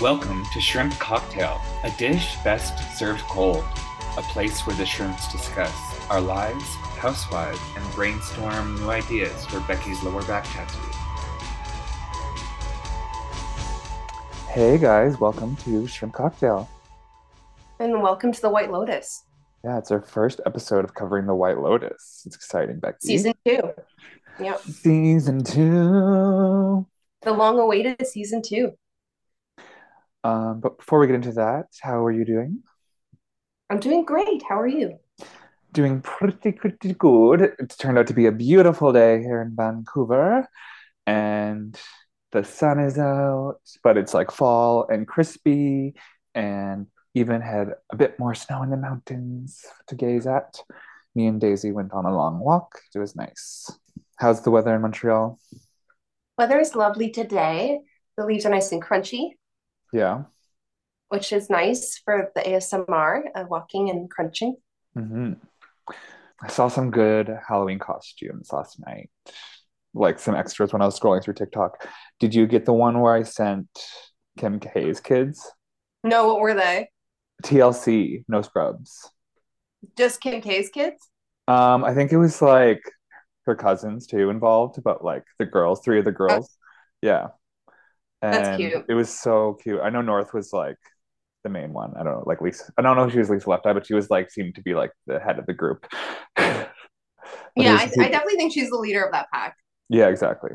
Welcome to Shrimp Cocktail, a dish best served cold, a place where the shrimps discuss our lives, housewives, and brainstorm new ideas for Becky's lower back tattoo. Hey guys, welcome to Shrimp Cocktail. And welcome to the White Lotus, Yeah, it's our first episode of covering the White Lotus. It's exciting, Becky. season two. Yep, Season two. the long-awaited season two. Um, but before we get into that, how are you doing? I'm doing great. How are you? Doing pretty, pretty good. It's turned out to be a beautiful day here in Vancouver, and the sun is out, but it's like fall and crispy, and even had a bit more snow in the mountains to gaze at. Me and Daisy went on a long walk. It was nice. How's the weather in Montreal? Weather is lovely today. The leaves are nice and crunchy, Yeah. which is nice for the ASMR, uh, walking and crunching. hmm I saw some good Halloween costumes last night, like some extras when I was scrolling through TikTok. Did you get the one where I sent Kim K's kids? No, what were they? TLC, no scrubs. Just Kim K's kids? Um, I think it was like her cousins too involved, but like the girls, three of the girls. Yeah. That's And cute. it was so cute. I know North was like the main one. I don't know, like Lisa. I don't know if she was Lisa Left Eye, but she was like seemed to be like the head of the group. Yeah, I. I definitely think she's the leader of that pack. Yeah, exactly.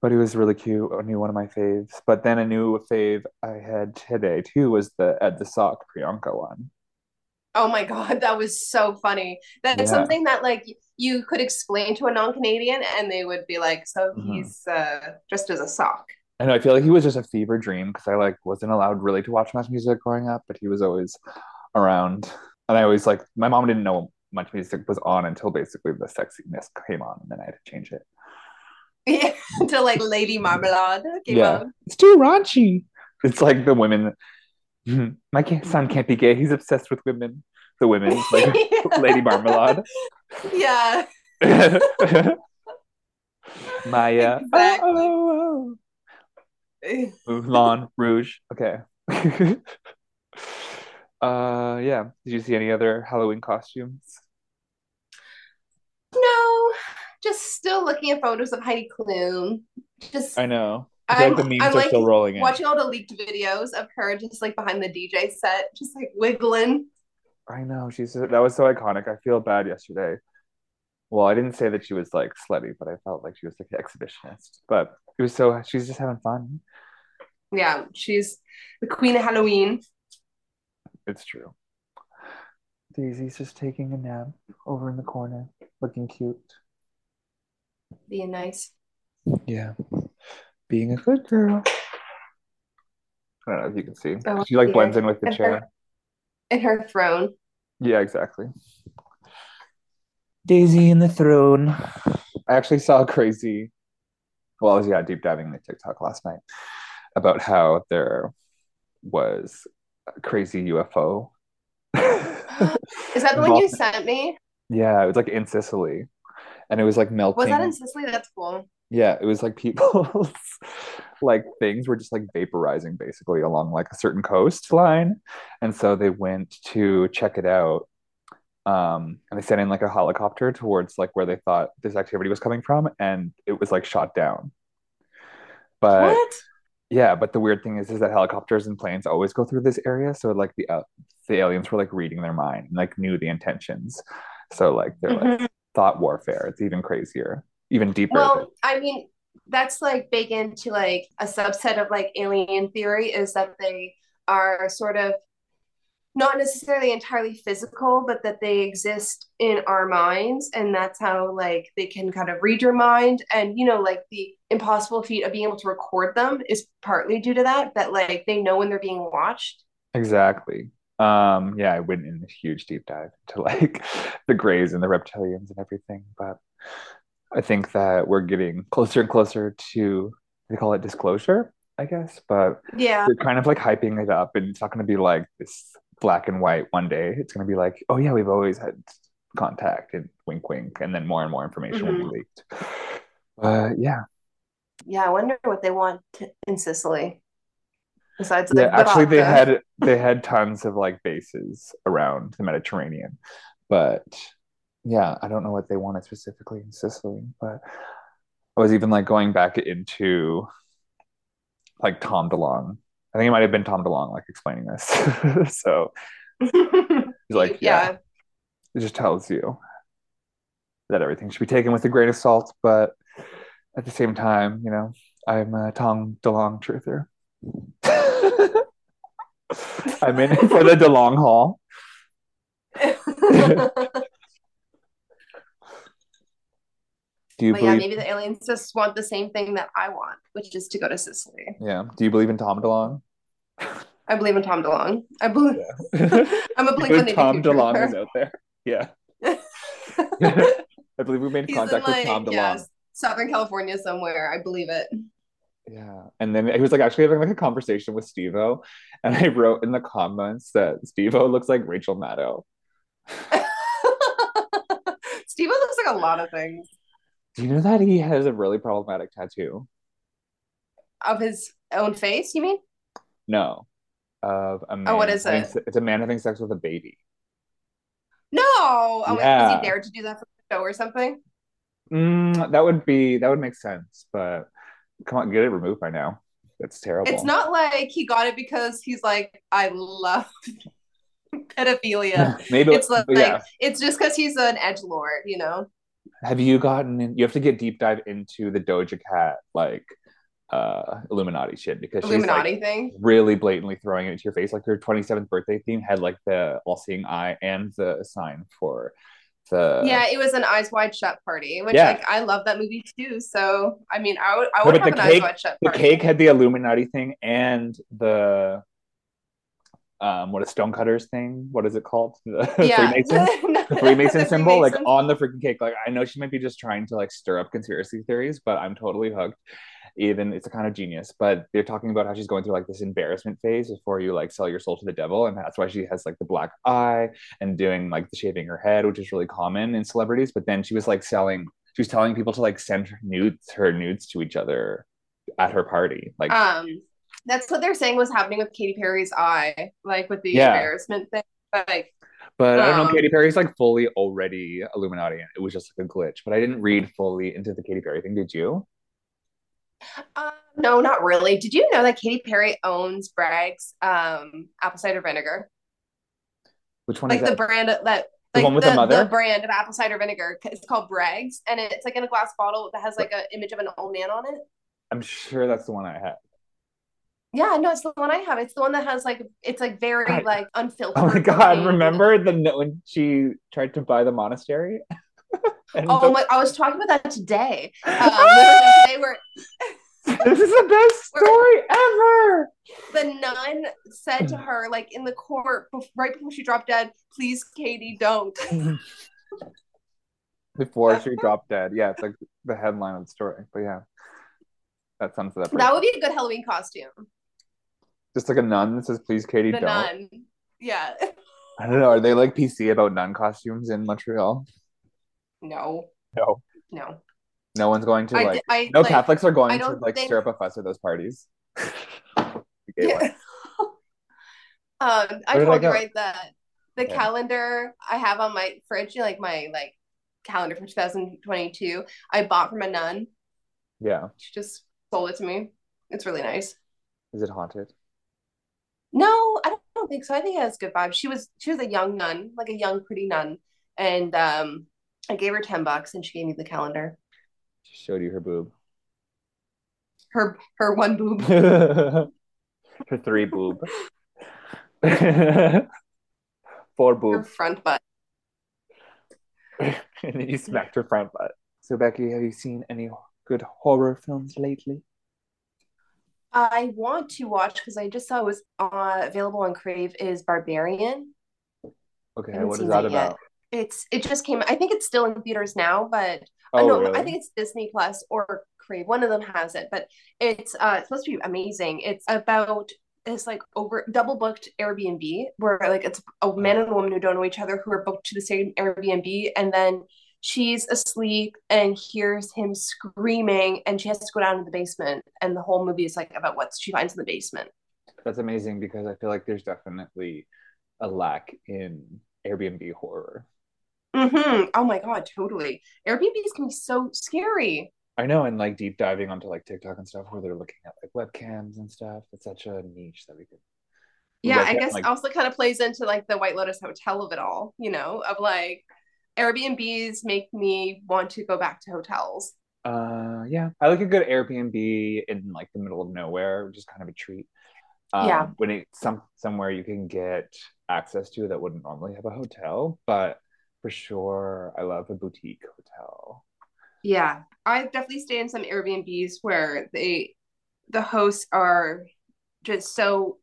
But it was really cute. I knew one of my faves. But then a new fave I had today too was the Ed the Sock Priyanka one. Oh my God, that was so funny. That's Yeah. something that like you could explain to a non-Canadian and they would be like, so Mhm. he's uh, dressed as a sock. And I feel like he was just a fever dream because I like wasn't allowed really to watch MuchMusic growing up, but he was always around. And I always like my mom didn't know MuchMusic was on until basically the sexiness came on, and then I had to change it. Yeah, to like Lady Marmalade came Yeah. out. It's too raunchy. It's like the women. My son can't be gay. He's obsessed with women. The women, like Lady Marmalade. Yeah. Mya. Exactly. Oh, oh, oh. Moulin Rouge. Okay. uh yeah. Did you see any other Halloween costumes? No, just still looking at photos of Heidi Klum. Just I know. I like the memes are like still rolling in. watching all the leaked videos of her just like behind the DJ set, just like wiggling. I know. She's that was so iconic. I feel bad yesterday. Well, I didn't say that she was like slutty, but I felt like she was like an exhibitionist. But it was so she's just having fun. Yeah, she's the queen of Halloween. It's true. Daisy's just taking a nap over in the corner, looking cute. Being nice. Yeah. Being a good girl. I don't know if you can see. Oh, She like yeah. blends in with the And chair. her, and her throne. Yeah, exactly. Daisy in the throne. I actually saw crazy. Well, I was yeah deep diving into TikTok last night about how there was a crazy UFO. Is that the one you sent me? Yeah, it was like in Sicily, and it was like melting. Was that in Sicily? That's cool. Yeah, it was like people's like things were just like vaporizing basically along like a certain coastline. And so they went to check it out. Um, and they sent in like a helicopter towards like where they thought this activity was coming from, and it was like shot down. But what? yeah, but the weird thing is, is that helicopters and planes always go through this area. So like the uh, the aliens were like reading their mind and like knew the intentions. So like they're like Mhm. thought warfare. It's even crazier, even deeper. Well, I mean, that's like big into like a subset of like alien theory is that they are sort of not necessarily entirely physical, but that they exist in our minds. And that's how like they can kind of read your mind. And you know, like the impossible feat of being able to record them is partly due to that, that like they know when they're being watched. Exactly. Um, yeah, I went in a huge deep dive into like the Greys and the reptilians and everything, but I think that we're getting closer and closer to they call it disclosure, I guess, but Yeah. they're kind of like hyping it up and it's not gonna be like this black and white one day. It's gonna be like, oh yeah, we've always had contact and wink wink, and then more and more information will be leaked. Uh yeah, Yeah, I wonder what they want in Sicily. Besides, yeah, actually, they had they had tons of like bases around the Mediterranean, but yeah, I don't know what they wanted specifically in Sicily. But I was even like going back into like Tom DeLong. I think it might have been Tom DeLong like explaining this. so he's like, yeah, yeah. it just tells you that everything should be taken with a grain of salt, but at the same time, you know, I'm a Tom DeLong truther. I'm in it for the DeLong haul. Do you But yeah, maybe the aliens just want the same thing that I want, which is to go to Sicily. Yeah. Do you believe in Tom DeLong? I believe in Tom DeLong. I believe I'm a I Blink believe Tom DeLong is out there. Yeah. I believe we made He's contact with Tom DeLong. yeah, Southern California somewhere. I believe it. Yeah. And then he was like actually having like a conversation with Steve-O. And I wrote in the comments that Steve-O looks like Rachel Maddow. Steve looks like a lot of things Do you know that he has a really problematic tattoo? of his own face. You mean? No. Of a man. Oh, what is it? It's a man having sex with a baby. No. Oh, Yeah. does he dare to do that for the show or something? Mm, that would be that would make sense, but come on, get it removed by now. That's terrible. It's not like he got it because he's like, I love pedophilia. Maybe It's like, yeah. it's just because he's an edge lord, you know. Have you gotten in? You have to get deep dive into the Doja Cat like uh Illuminati shit because she's Illuminati like thing. really blatantly throwing it into your face. Like her 27th birthday theme had like the all-seeing eye and the sign for the yeah, it was an eyes wide shut party, which Yeah. like I love that movie too. So I mean, I would I would but have the an cake- eyes wide shut the cake had the Illuminati thing and the um what a stonecutters thing. What is it called? The yeah, Freemason. the Freemason The symbol, like on the freaking cake. Like I know she might be just trying to like stir up conspiracy theories, but I'm totally hooked. Even it's a kind of genius. But they're talking about how she's going through like this embarrassment phase before you like sell your soul to the devil, and that's why she has like the black eye and doing like the shaving her head, which is really common in celebrities. But then she was like selling. She was telling people to like send her nudes, her nudes to each other at her party. Like Um, that's what they're saying was happening with Katy Perry's eye, like with the Yeah. embarrassment thing. But like, But I don't know. Um, Katy Perry's like fully already Illuminati. It was just like a glitch. But I didn't read fully into the Katy Perry thing. Did you? uh, no, not really. Did you know that Katy Perry owns Bragg's um apple cider vinegar? Which one Like is the that? brand that The like one with the mother? brand of apple cider vinegar. It's called Bragg's, and it's like in a glass bottle that has like an image of an old man on it. I'm sure that's the one I had. Yeah, no, it's the one I have. It's the one that has like it's like very God. like unfiltered. Oh my god! Remember the no- when she tried to buy the monastery? Oh the- my! I was talking about that today. Um, literally today, where this is the best story ever. the nun said to her, like in the court, right before she dropped dead, "Please, Katie, don't." Before she dropped dead. Yeah, it's like the headline of the story. But yeah, that sums it up. right That would be a good Halloween costume. Just like a nun that says, "Please, Katie, The don't." nun. Yeah. I don't know. Are they like PC about nun costumes in Montreal? No. No, No. no one's going to like. I no like, Catholics are going to like think- stir up a fuss at those parties. Yeah. um, I Where did I told you right that the Yeah. calendar I have on my fridge, like my like calendar for 2022, I bought from a nun. Yeah, She just sold it to me. It's really nice. is it haunted? No, I don't, think so. I think it has good vibes. She was she was a young nun, like a young pretty nun, and um, I gave her ten bucks, and she gave me the calendar. She showed you her boob. Her her one boob. her three boob. Four her boob. front butt. and then you smacked her front butt. So Becky, have you seen any good horror films lately? I want to watch because I just saw it was uh, available on Crave. Is Barbarian? Okay, what is that yet. about? It's it just came. I think it's still in theaters now, but Oh, uh, no, really? I think it's Disney Plus or Crave. One of them has it, but it's uh it's supposed to be amazing. It's about this like over double booked Airbnb where like it's a man and a woman who don't know each other who are booked to the same Airbnb, and then she's asleep and hears him screaming, and she has to go down to the basement, and the whole movie is like about what she finds in the basement. that's amazing because I feel like there's definitely a lack in Airbnb horror. hmm Oh my god, totally. Airbnbs can be so scary. I know, and like deep diving onto like TikTok and stuff where they're looking at like webcams and stuff. It's such a niche that we could. Yeah, I at, guess like- also kind of plays into like the White Lotus Hotel of it all, you know, of like Airbnbs make me want to go back to hotels. Uh, yeah, I like a good Airbnb in like the middle of nowhere, which is kind of a treat. Um, Yeah. when it's some somewhere you can get access to that wouldn't normally have a hotel, but for sure, I love a boutique hotel. Yeah, I've definitely stayed in some Airbnbs where they, the hosts are just so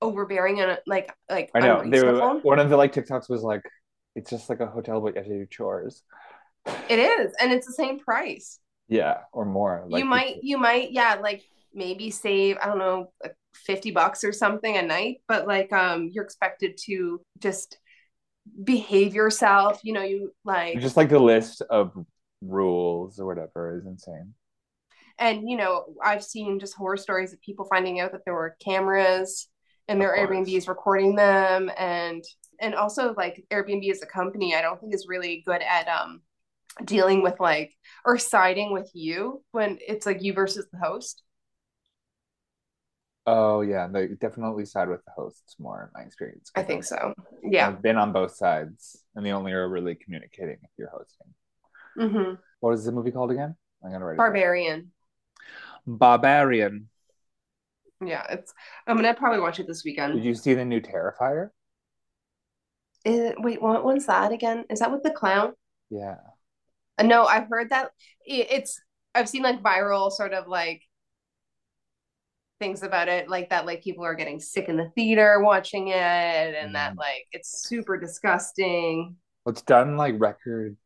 overbearing and like like I know they were, one of the like TikToks was like, it's just like a hotel, but you have to do chores. It is, and it's the same price. Yeah, or more. Like you might, you might, yeah, like maybe save I don't know, like fifty bucks or something a night, but like um, you're expected to just behave yourself. You know, you like just like the list of rules or whatever is insane. and you know i've seen just horror stories of people finding out that there were cameras and their airbnbs recording them and and also like airbnb as a company i don't think is really good at um dealing with like or siding with you when it's like you versus the host Oh yeah, they definitely side with the hosts more in my experience. i think so yeah I've been on both sides, and they only are really communicating if you're hosting. Mm-hmm. What is the movie called again? I'm gonna write it. barbarian Barbarian. yeah it's i'm gonna probably watch it this weekend. Did you see the new Terrifier? Is- wait what one's that again is that with the clown Yeah. Uh, No, I've heard that it's I've seen like viral sort of like things about it like that like people are getting sick in the theater watching it and that Mhm. like it's super disgusting. Well, it's done like record,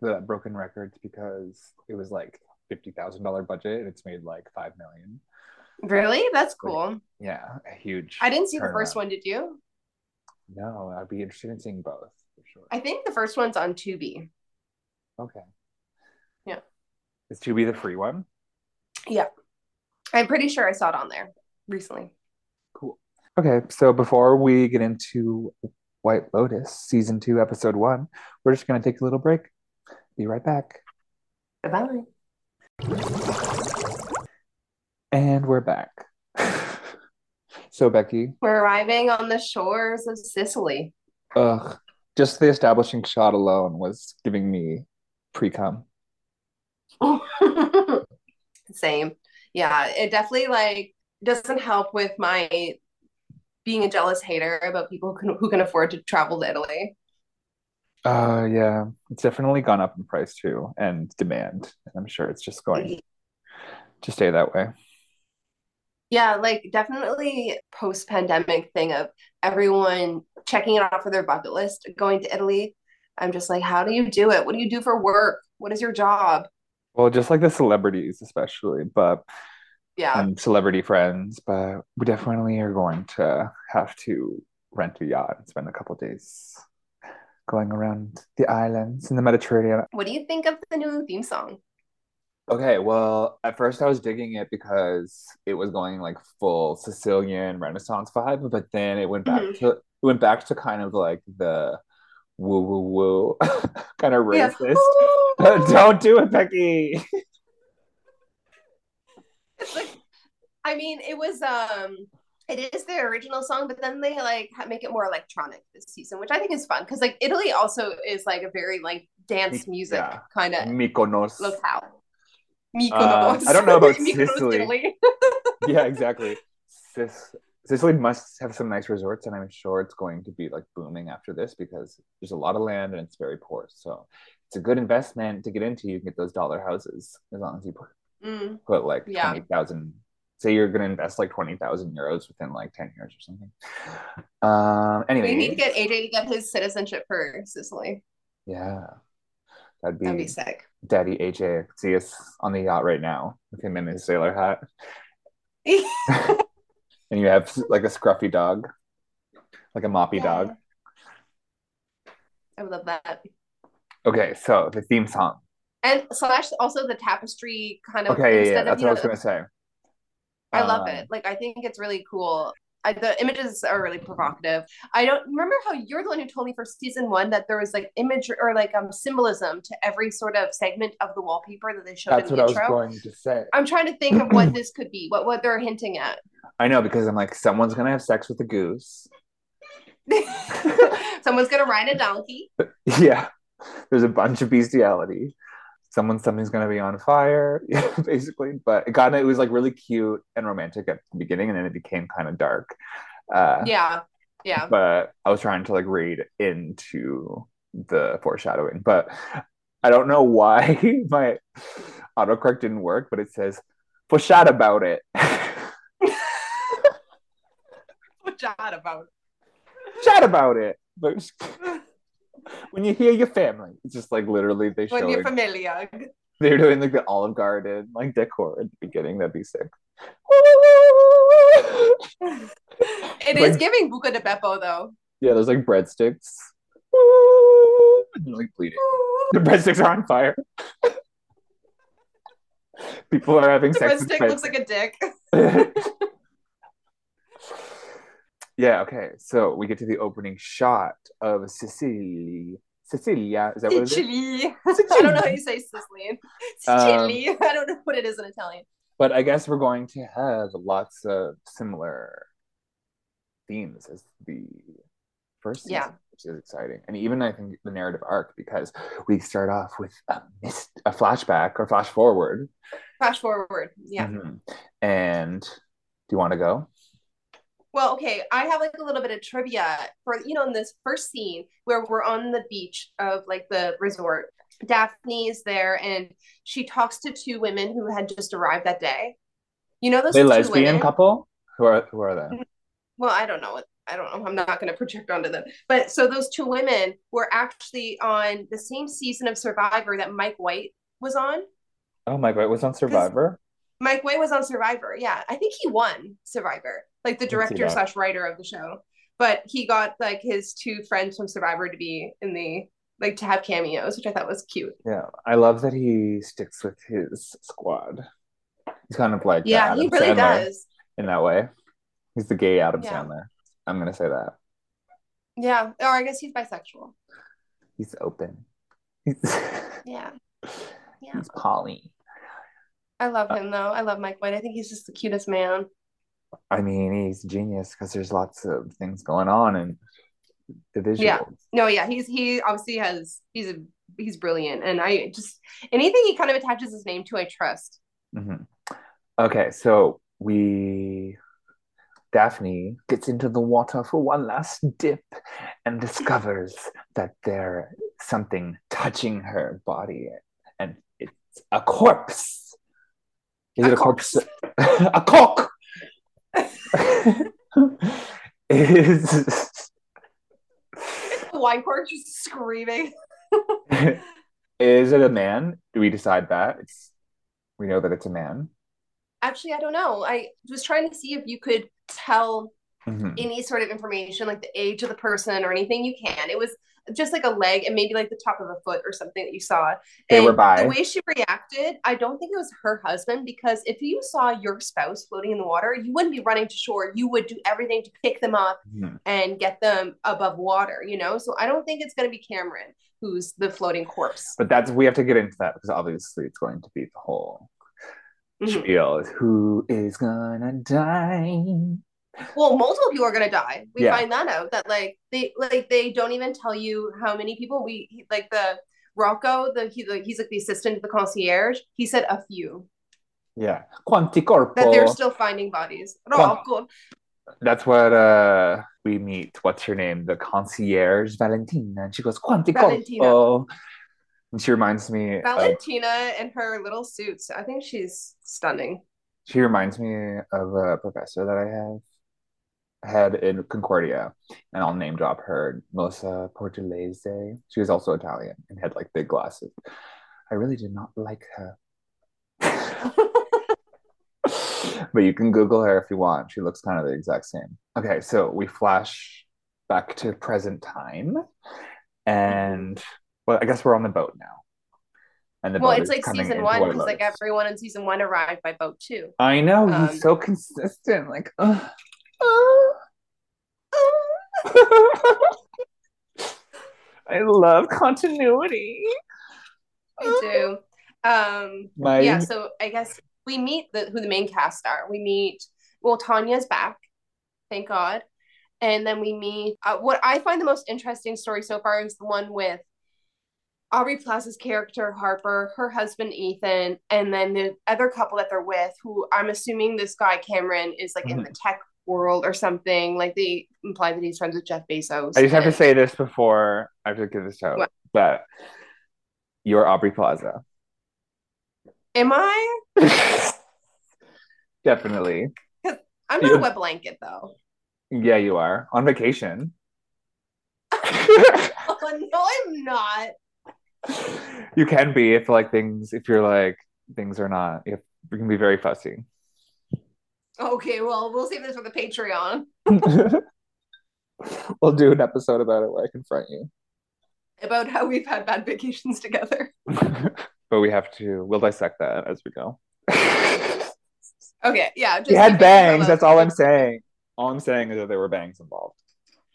the broken records because it was like fifty thousand dollar budget and it's made like five million. Really? That's cool. Yeah, a huge. I didn't see the first one, did you? No, I'd be interested in seeing both for sure. I think the first one's on Tubi. Okay. Yeah. Is Tubi the free one? Yeah. I'm pretty sure I saw it on there recently. Cool. Okay, so before we get into White Lotus season two, episode one, we're just gonna take a little break. Be right back. Bye-bye. And we're back. So Becky, We're arriving on the shores of Sicily. ugh, just the establishing shot alone was giving me pre-cum. Same. Yeah, it definitely like doesn't help with my being a jealous hater about people who can, who can afford to travel to Italy. Uh yeah, it's definitely gone up in price too, and demand. And I'm sure it's just going to stay that way. Yeah, like definitely post-pandemic thing of everyone checking it off of their bucket list, going to Italy. I'm just like, how do you do it? What do you do for work? What is your job? Well, just like the celebrities, especially, but Yeah. and celebrity friends, but we definitely are going to have to rent a yacht and spend a couple days going around the islands in the Mediterranean. What do you think of the new theme song? Okay, well, at first I was digging it because it was going like full Sicilian Renaissance vibe, but then it went back Mhm. to it went back to kind of like the woo woo woo kind of Yeah. racist. Don't do it, Becky. It's like, I mean, it was um, it is their original song, but then they like make it more electronic this season, which I think is fun because like Italy also is like a very like dance music Yeah. kind of Mykonos. locale. Uh, I don't know about Mykonos, Sicily. Yeah, exactly. Sis- Sicily must have some nice resorts, and I'm sure it's going to be like booming after this because there's a lot of land and it's very poor. So it's a good investment to get into. You can get those dollar houses as long as you put, Mm, put like Yeah. twenty thousand. Say you're going to invest like twenty thousand euros within like ten years or something. Um. Anyway, we need to get AJ to get his citizenship for Sicily. yeah, that'd be, That'd be sick. Daddy AJ. Could see us on the yacht right now with him in his sailor hat, and you have like a scruffy dog, like a moppy Yeah. dog. I would love that. Okay, so the theme song. And slash also the tapestry kind of Okay, yeah, yeah, of that's what I was gonna say. I love Um, it. Like I think it's really cool. I, the images are really provocative. I don't remember how you're the one who told me for season one that there was like image or like um symbolism to every sort of segment of the wallpaper that they showed That's in what the I was going to say. I'm trying to think of what this could be, what what they're hinting at. I know because I'm like, someone's gonna have sex with a goose. Someone's gonna ride a donkey. Yeah, there's a bunch of bestiality. Someone, something's gonna be on fire, basically. But it got it was like really cute and romantic at the beginning, and then it became kind of dark. Uh, Yeah, yeah. but I was trying to like read into the foreshadowing, but I don't know why my autocorrect didn't work, but it says foreshadow about it. Chat about. Chat about it. But when you hear your family, it's just like literally they when you're familiar. They're doing like the Olive Garden like decor at the beginning. That'd be sick. It is Like- giving Buca di Beppo though. Yeah, there's like breadsticks. And like bleeding. The breadsticks are on fire. People are having The sex with breadstick looks like a dick. Yeah, okay. So we get to the opening shot of Sicily. Cecilia, is that what it is? Chili. I don't know how you say Sicilian. Um, I don't know what it is in Italian. But I guess we're going to have lots of similar themes as the first season, Yeah. which is exciting. And even I think the narrative arc because we start off with a mist, a flashback or flash forward. Flash forward. Yeah. Mhm. And do you want to go? Well, okay. I have like a little bit of trivia for you know in this first scene where we're on the beach of like the resort. Daphne is there and she talks to two women who had just arrived that day. You know those The two lesbian women? couple? Who are who are they? well i don't know i don't know i'm not going to project onto them but so those two women were actually on the same season of survivor that mike white was on Oh Mike White was on Survivor. mike white was on survivor yeah i think he won survivor like the I can see director slash writer of the show but he got like his two friends from survivor to be in the like to have cameos which i thought was cute Yeah, I love that he sticks with his squad. He's kind of like yeah he really Sandler does in that way. He's the gay Adam Yeah. Sandler. I'm gonna say that. yeah or i guess he's bisexual He's open. He's, yeah yeah he's poly. i love uh, him though i love mike white i think he's just the cutest man I mean, he's genius because there's lots of things going on and the visuals. Yeah. No, yeah, he's he obviously has he's a he's brilliant, and I just anything he kind of attaches his name to, I trust. Mhm. Okay, so we Daphne gets into the water for one last dip and discovers that there's something touching her body, and it's a corpse. Is A it a corpse? a cock. is The wine cork just screaming. is it a man? Do we decide that? It's we know that it's a man. Actually, I don't know. I was trying to see if you could tell Mhm. any sort of information, like the age of the person or anything you can. It was just like a leg and maybe like the top of a foot or something that you saw. They and were by. The way she reacted, I don't think it was her husband because if you saw your spouse floating in the water, you wouldn't be running to shore. You would do everything to pick them up Mhm. and get them above water, you know? So I don't think it's going to be Cameron who's the floating corpse. But that's we have to get into that because obviously it's going to be the whole Mhm. spiel. is Who is gonna die? Well, multiple people are going to die. We Yeah. find that out that like they like they don't even tell you how many people we like the Rocco, the, he, the he's like the assistant to the concierge. He said a few Yeah, quanti corpo. that they're still finding bodies. Rocco. That's what uh we meet. What's her name? The concierge Valentina, and she goes quanti Valentina. corpo. And she reminds me. Of, Valentina and her little suits. I think she's stunning. she reminds me of a professor that I have had in Concordia, and I'll name drop her, Melissa Portolese. She was also Italian and had like big glasses. I really did not like her. but you can Google her if you want. She looks kind of the exact same. Okay, so we flash back to present time, and well, I guess we're on the boat now. And the well, it's like season one because like everyone in season one arrived by boat too. I know um, he's so consistent. Like, ugh. I love continuity. I do. Um, My yeah, so I guess we meet the who the main cast are. We meet well, Tanya's back, thank God, and then we meet uh, what I find the most interesting story so far is the one with Aubrey Plaza's character Harper, her husband Ethan, and then the other couple that they're with, who I'm assuming this guy Cameron is like in Mhm. the tech world or something. Like they imply that he's friends with Jeff Bezos. I just have to say this before I have to get this out. But you're Aubrey Plaza. Am I? Definitely. I'm not Yeah. a wet blanket though. Yeah, you are. On vacation. Oh, no, I'm not. you can be if like things if you're like things are not if you can be very fussy. Okay, well, we'll save this for the Patreon we'll do an episode about it where I confront you. about how we've had bad vacations together. but we have to we'll dissect that as we go. Okay, yeah. Just He had bangs, that's all I'm saying. All I'm saying is that there were bangs involved.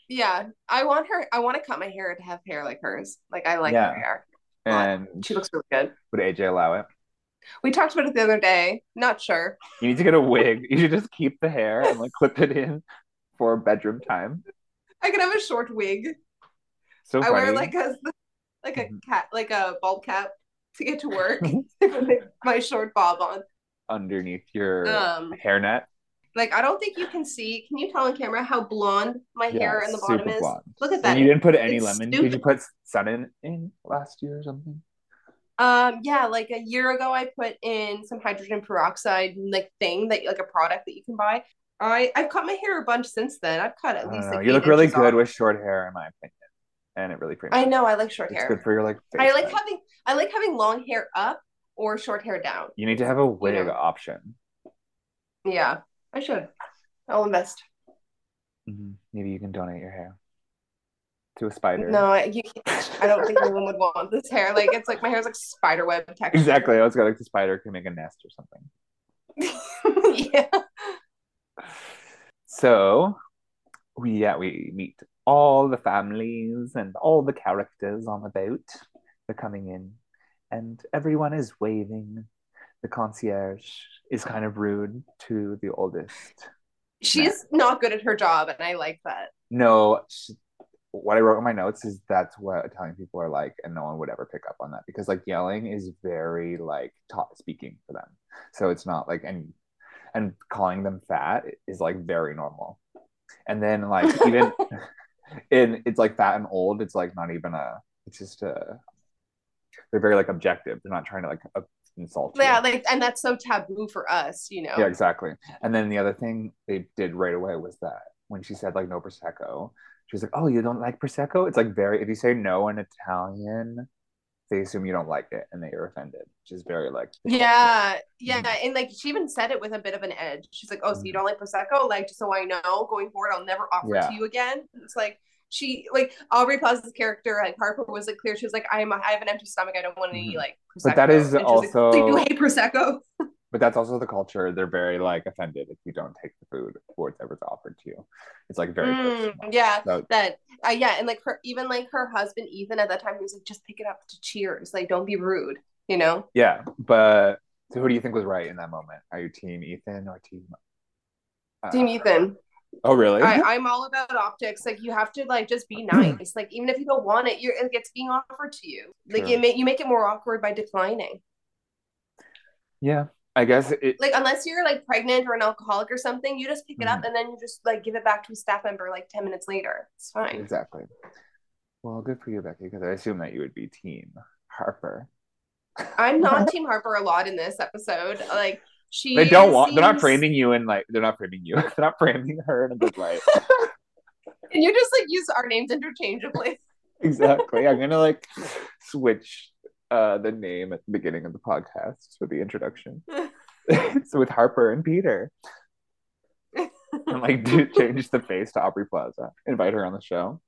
Yeah, I want her. I want to cut my hair to have hair like hers. Like I like Yeah. her hair. And She looks really good. would AJ allow it? We talked about it the other day. Not sure. You need to get a wig. You should just keep the hair and like clip it in for bedroom time. I could have a short wig. So funny. I wear like a like a Mhm. cat like a bald cap to get to work. with my short bob on. underneath your Um, hairnet. like I don't think you can see. Can you tell on camera how blonde my hair in the bottom is? blonde. Look at that. And you didn't put any It's lemon. stupid. Did you put sun in, in last year or something? Um, yeah, like a year ago, I put in some hydrogen peroxide like thing that like a product that you can buy. I I've cut my hair a bunch since then. I've cut at least like you look really good off. with short hair, in my opinion, and it really frames. I know I like short It's hair. good for your like. I like having I like having long hair up or short hair down. You need to have a wig know. option. Yeah, I should. I'll invest. Mhm. Maybe you can donate your hair to a spider. No, I, you, I don't think anyone would want this hair. Like it's like my hair's like spider web texture. Exactly. I was going like the spider can make a nest or something. yeah. So, we yeah we meet all the families and all the characters on the boat. They're coming in, and everyone is waving. The concierge is kind of rude to the oldest. She's not good at her job, and I like that. No, sh what I wrote in my notes is that's what Italian people are like, and no one would ever pick up on that because like yelling is very like taught speaking for them. So it's not like and and calling them fat is like very normal. And then like even in it's like fat and old, it's like not even a it's just a they're very like objective. They're not trying to like uh, insult you. Yeah, like, and that's so taboo for us, you know. Yeah, exactly. And then the other thing they did right away was that when she said like no prosecco, she was like, "Oh, you don't like prosecco?" It's like very if you say no in Italian, they assume you don't like it and they are offended, which is very like Yeah, yeah, Mhm. and like she even said it with a bit of an edge. She's like, "Oh, so you Mhm. don't like prosecco? Like, just so I know, going forward, I'll never offer Yeah. it to you again." It's like she, like Aubrey Plaza's character, like Harper, was like clear. She was like, "I'm, I have an empty stomach. I don't want any Mhm. like prosecco." But that is And was like, also- you hate prosecco." But that's also the culture. They're very like offended if you don't take the food or whatever's offered to you. It's like very Mm, yeah, So that, uh, yeah, and like her, even like her husband Ethan at that time, he was like, "Just pick it up to cheers. Like, don't be rude." You know? yeah, but so who do you think was right in that moment? Are you team Ethan or team? uh, Team Ethan. Oh, really? I, I'm all about optics. Like you have to like just be nice. Like even if you don't want it, you're it gets being offered to you. Like you make you make it more awkward by declining. yeah, I guess it. Like unless you're like pregnant or an alcoholic or something, you just pick it up Mhm. and then you just like give it back to a staff member like ten minutes later. It's fine. Exactly. Well, good for you, Becky, because I assume that you would be team Harper. I'm not Team Harper a lot in this episode. Like she They don't want. They're not framing you in like. They're not framing you. they're not framing her in a good light. Can you just like use our names interchangeably? exactly. I'm gonna like switch uh the name at the beginning of the podcast for the introduction. it's with Harper and Peter. And like do change the face to Aubrey Plaza. Invite her on the show.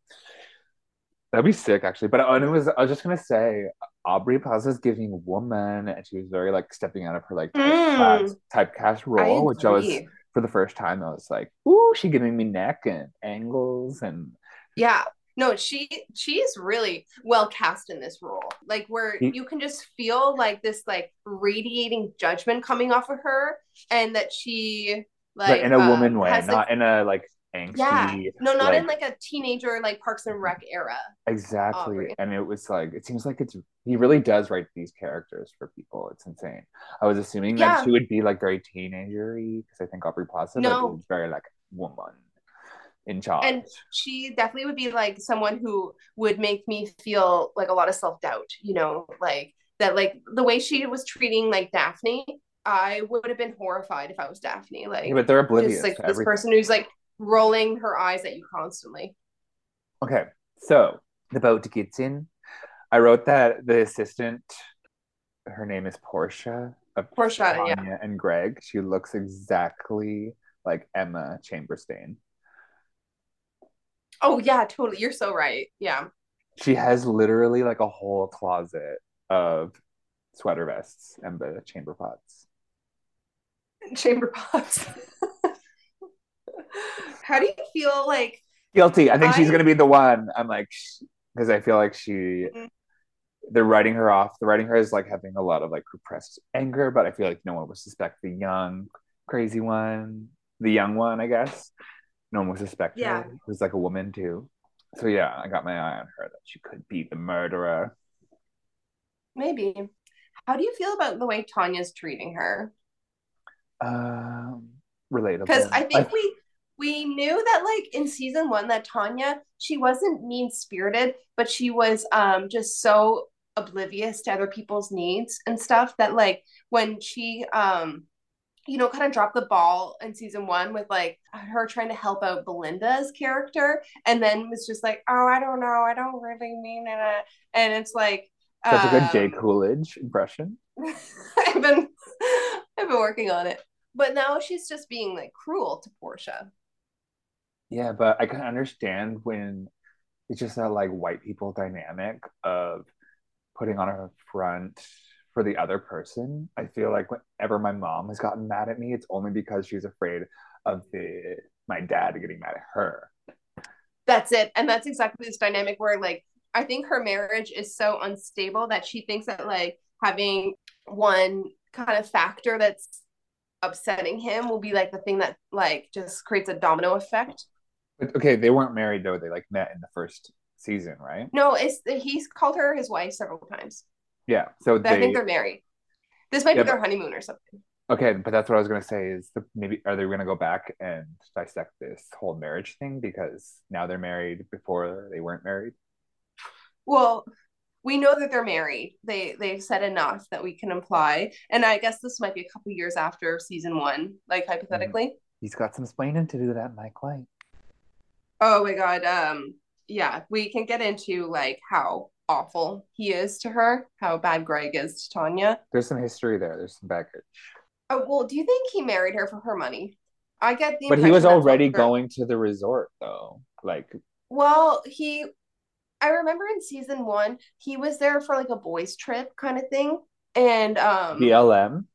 That'd be sick, actually. But uh, and it was I was just gonna say Aubrey Plaza's giving woman, and she was very like stepping out of her like typecast, typecast role, which I was for the first time. I was like, "Ooh, she giving me neck and angles and Yeah. No, she she's really well cast in this role. Like where Ye- you can just feel like this like radiating judgment coming off of her and that she like, like in a um, woman way, like- not in a like angsty. yeah. No, not in like- like a teenager like Parks and Rec era. Exactly. Aubrey. And it was like, it seems like it's, he really does write these characters for people. It's insane. I was assuming Yeah. that she would be like very teenagery because I think Aubrey Plaza No. but it's very like woman in charge. And she definitely would be like someone who would make me feel like a lot of self-doubt, you know, like that like the way she was treating like Daphne, I would have been horrified if I was Daphne. Like yeah, but they're oblivious just like this everything. person who's like rolling her eyes at you constantly. Okay. So the boat gets in. I wrote that the assistant, her name is Portia. Of Portia, yeah. And Greg. She looks exactly like Emma Chamberlain. Oh yeah, totally. You're so right. Yeah. She has literally like a whole closet of sweater vests and the chamber pots. Chamber pots. How do you feel like Guilty. I think she's gonna be the one. I'm like, because I feel like she, Mhm. they're writing her off. They're writing her as like having a lot of like repressed anger, but I feel like no one would suspect the young, crazy one, the young one, I guess. No one was suspect Yeah. her. Who's like a woman too. So yeah, I got my eye on her that she could be the murderer. maybe how do you feel about the way Tanya's treating her? Um, relatable. Because I think I- we we knew that like in season one that Tanya, she wasn't mean spirited, but she was um just so oblivious to other people's needs and stuff that like when she um you know kind of dropped the ball in season one with like her trying to help out Belinda's character and then was just like oh I don't know I don't really mean it and it's like Such a good Jay um, Coolidge impression. I've been I've been working on it. But now she's just being like cruel to Portia. Yeah, but I can understand when it's just that like white people dynamic of putting on a front for the other person. I feel like whenever my mom has gotten mad at me, it's only because she's afraid of the my dad getting mad at her. That's it. And that's exactly this dynamic where like I think her marriage is so unstable that she thinks that like having one kind of factor that's upsetting him will be like the thing that like just creates a domino effect. Okay, they weren't married though. They like met in the first season, right? No, it's he's called her his wife several times. Yeah. So But I think they're married. This might Yeah, be their but- honeymoon or something. okay, but that's what I was gonna say is the, maybe are they gonna go back and dissect this whole marriage thing because now they're married before they weren't married? Well, we know that they're married. They they've said enough that we can imply. And I guess this might be a couple years after season one, like hypothetically. He's got some explaining to do that, Mike White. Oh my god. Um yeah, we can get into like how awful he is to her, how bad Greg is to Tanya. There's some history there. There's some baggage. Oh well, do you think he married her for her money? I get the But he was already going to the resort though. Like Well, he I remember in season one, he was there for like a boys' trip kind of thing. And um BLM.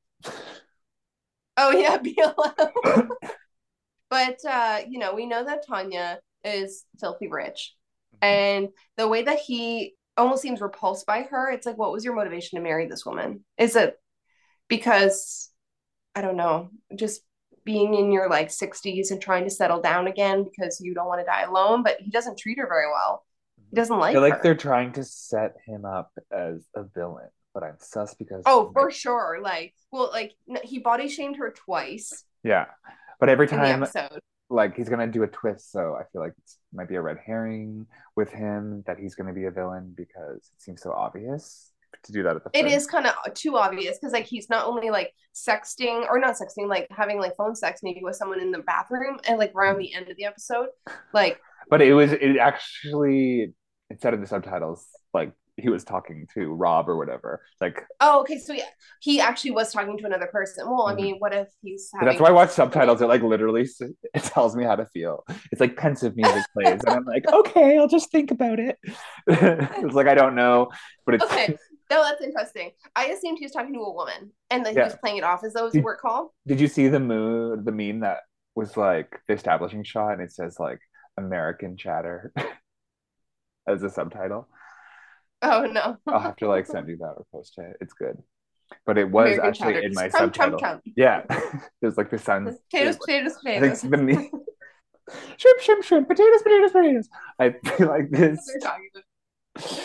Oh yeah, BLM. but uh, you know, we know that Tanya is filthy rich. And the way that he almost seems repulsed by her, it's like, what was your motivation to marry this woman? Is it because I don't know, just being in your like 60s and trying to settle down again because you don't want to die alone, but he doesn't treat her very well. He mm-hmm. doesn't I like feel like her. they're trying to set him up as a villain, but I'm sus because Oh, for sure. Like, well, like he body shamed her twice yeah. But every time episode. Like he's gonna do a twist, so I feel like it might be a red herring with him that he's gonna be a villain because it seems so obvious to do that at the It is kind of too obvious because like he's not only like sexting or not sexting, like having like phone sex maybe with someone in the bathroom and like around the end of the episode. Like But it was it actually it said in the subtitles like he was talking to Rob or whatever. Like Oh, okay. So yeah, he actually was talking to another person. Well, I Mhm. mean, what if he's But that's why I watch subtitles. It like literally it tells me how to feel. It's like pensive music plays, and I'm like, okay, I'll just think about it. it's like I don't know, but it's Okay. No, that's interesting. I assumed he was talking to a woman and that he was playing it off as though it was a work call. Did you see the mood, the meme that was like the establishing shot, and it says like American chatter as a subtitle? Oh no. I'll have to like send you that or post it. It's good, but it was American actually chatter. in my Trump, subtitle. Trump, Trump. Yeah, there's like the sun. Potatoes, potatoes, potatoes. meme. shrimp, shrimp, shrimp, potatoes, potatoes, potatoes. I feel like this. They're talking about-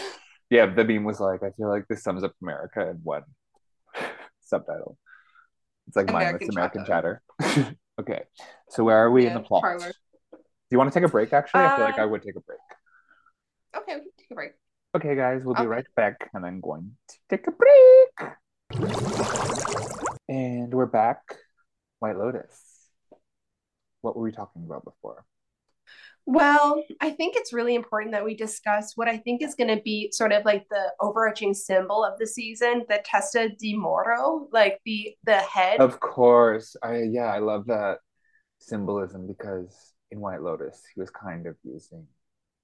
Yeah, the meme was like, I feel like this sums up America in one subtitle. It's like mindless American American chatter. okay, so where are we in the plot? parlor. Do you want to take a break? Actually, I feel like Uh, I would take a break. Okay, we can take a break. Okay, guys, we'll be okay. right back, and I'm going to take a break. And we're back. White Lotus. What were we talking about before? Well, I think it's really important that we discuss what I think is going to be sort of like the overarching symbol of the season, the Testa di Moro, like the the head. Of course, I yeah, I love that symbolism because in White Lotus, he was kind of using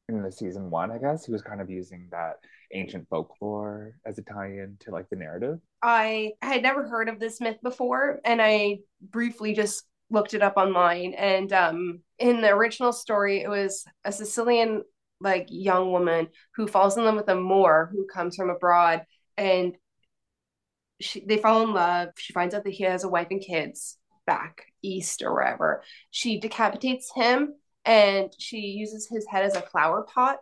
in the season one, I guess, he was kind of using that ancient folklore as a tie-in to like the narrative. I had never heard of this myth before, and I briefly just looked it up online. And um, in the original story, it was a Sicilian like young woman who falls in love with a Moor who comes from abroad, and she, they fall in love. She finds out that he has a wife and kids back east or wherever. She decapitates him, and she uses his head as a flower pot,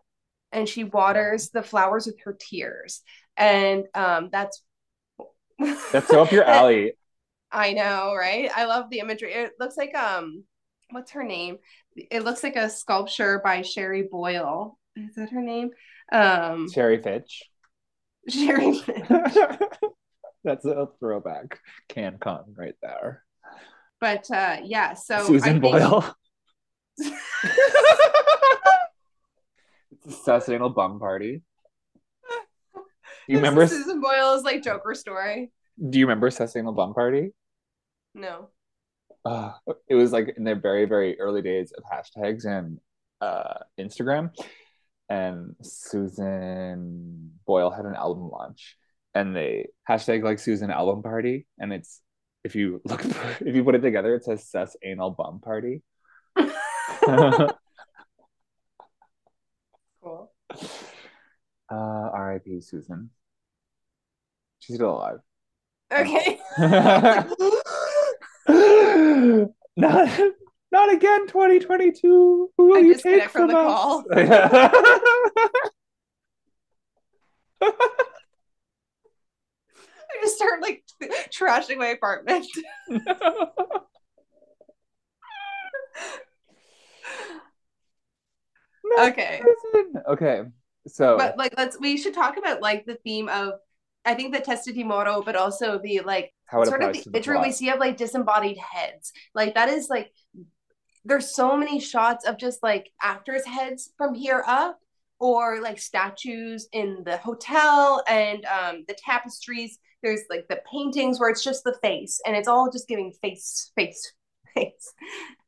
and she waters the flowers with her tears. And um, that's That's so up your alley. I know, right? I love the imagery. It looks like um what's her name? It looks like a sculpture by Sherry Boyle. Is that her name? Um Cherry Fitch. Sherry That's a throwback CanCon right there. But uh yeah, so Susan I think- Boyle. it's a Sustainable Bum Party. You remember? Susan Boyle's like Joker story? Do you remember Sustainable Bum Party? No. uh, it was like in the very very early days of hashtags and uh, Instagram, and Susan Boyle had an album launch, and they hashtag like Susan album party, and it's if you look if you put it together, it says Sus anal bum party. Cool. uh, R.I.P. Susan. She's still alive. Okay. not, not again, 2022. Who will I you take from from the us? call. I just start like trashing my apartment. Okay. Okay. So but like let's we should talk about like the theme of I think the testa di moro, but also the like sort of the the imagery we see of like disembodied heads. Like that is like there's so many shots of just like actors' heads from here up, or like statues in the hotel and um the tapestries. There's like the paintings where it's just the face and it's all just giving face, face, face.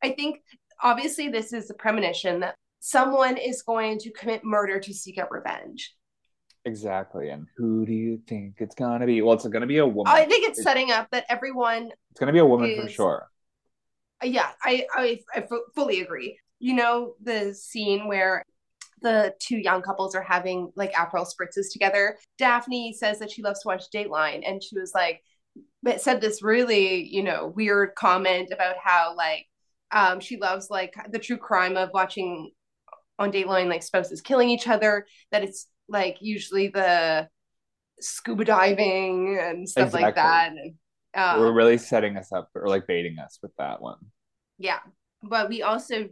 I think obviously this is a premonition that someone is going to commit murder to seek out revenge. Exactly. And who do you think it's gonna be? Well, it's gonna be a woman. I think it's It's- setting up that everyone It's gonna be a woman for sure. yeah i i, I fully agree you know the scene where the two young couples are having like aperol spritzes together daphne says that she loves to watch dateline and she was like but said this really you know weird comment about how like um she loves like the true crime of watching on dateline like spouses killing each other that it's like usually the scuba diving and stuff like that and uh, We're really setting us up or like baiting us with that one. Yeah. But we also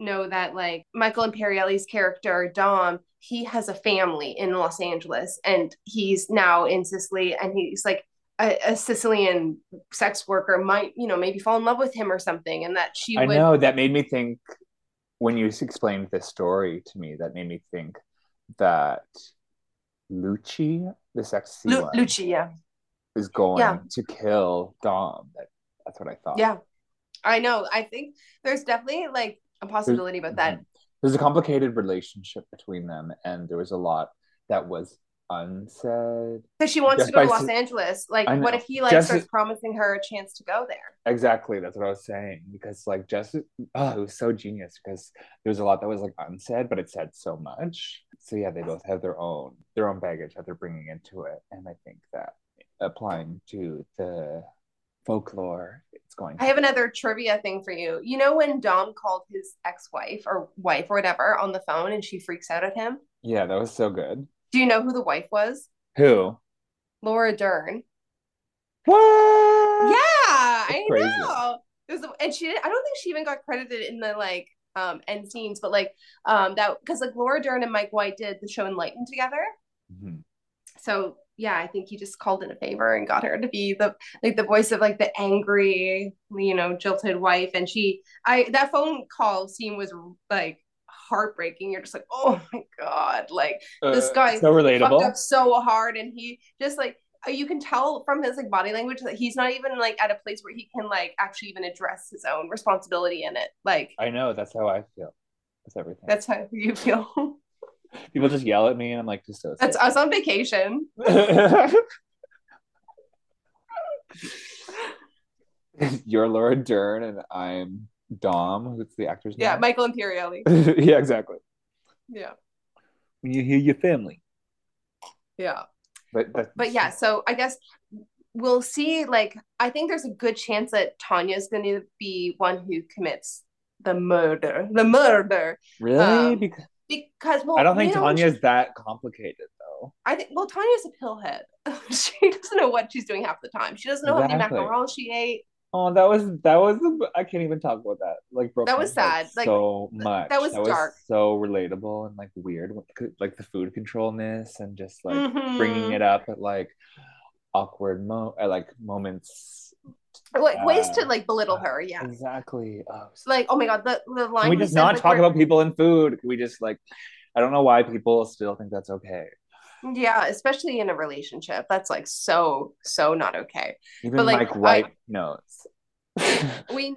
know that like Michael Imperioli's character, Dom, he has a family in Los Angeles and he's now in Sicily and he's like a, a Sicilian sex worker might, you know, maybe fall in love with him or something and that she I would know that made me think when you explained this story to me, that made me think that Lucci, the sexy Lu- Lucci, yeah. is going Yeah. to kill Dom. That, that's what I thought. Yeah. I know. I think there's definitely like a possibility about that. Mhm. There's a complicated relationship between them, and there was a lot that was unsaid. Because she wants Just to go to Los s- Angeles. Like, what if he like Just- starts promising her a chance to go there? Exactly, that's what I was saying. Because like just oh, it was so genius because there was a lot that was like unsaid, but it said so much. So yeah, they both have their own their own baggage that they're bringing into it, and I think that applying to the folklore, it's going. I have another trivia thing for you. You know when Dom called his ex-wife or wife or whatever on the phone and she freaks out at him? Yeah, that was so good. Do you know who the wife was? Who? Laura Dern. What? Yeah, I crazy. know. It was, and she didn't, I don't think she even got credited in the like um end scenes, but like um that because like Laura Dern and Mike White did the show Enlightened together. Mhm. So yeah, I think he just called in a favor and got her to be the like the voice of like the angry, you know, jilted wife. And she I that phone call scene was like heartbreaking. You're just like, oh my god, like This Uh, guy so fucked up so hard and he just like uh, you can tell from his like body language that he's not even like at a place where he can like actually even address his own responsibility in it like I know that's how I feel. That's everything. that's how you feel People just yell at me, and I'm like, just so. that's us on vacation You're Laura Dern, and I'm Dom. Who's the actor's yeah name? Yeah, Michael imperioli yeah, exactly. yeah When you hear your family, yeah but that's, but yeah so i guess we'll see like i think there's a good chance that tanya's going to be one who commits the murder the murder really, um, because because well I don't think Tanya's that complicated though. I think well, Tanya's a pillhead. she doesn't know what she's doing half the time. She doesn't know how many macarons she ate. Oh, that was that was. I can't even talk about that. Like, broke That was sad. Like, so much. that was dark. so relatable and like weird. Like the food controlness and just like Mhm. bringing it up at like awkward mo at like moments. like ways to uh, like belittle her. Yeah, Exactly. Oh, so- like oh my god, the the line. Can we just not like, talk where- about people in food? Can we just like? I don't know why people still think that's okay. Yeah, especially in a relationship, that's like so so not okay. Even But, like, Mike White knows. we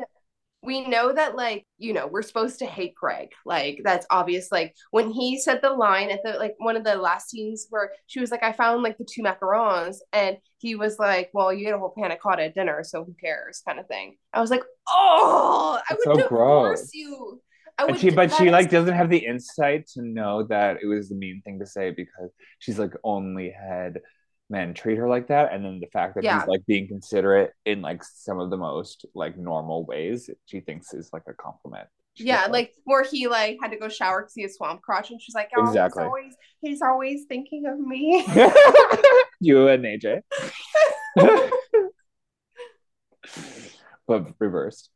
we know that like you know we're supposed to hate Greg like that's obvious like when he said the line at the like one of the last scenes where she was like I found like the two macarons and he was like well you ate a whole panna cotta at dinner so who cares kind of thing I was like oh I would so divorce gross. you I and she but she like doesn't have the insight to know that it was the mean thing to say because she's like only had men treat her like that. And then the fact that Yeah. he's like being considerate in like some of the most like normal ways she thinks is like a compliment. She's yeah like where he like had to go shower because he had swamp crotch and she's like oh Exactly. he's always he's always thinking of me. You and AJ but reversed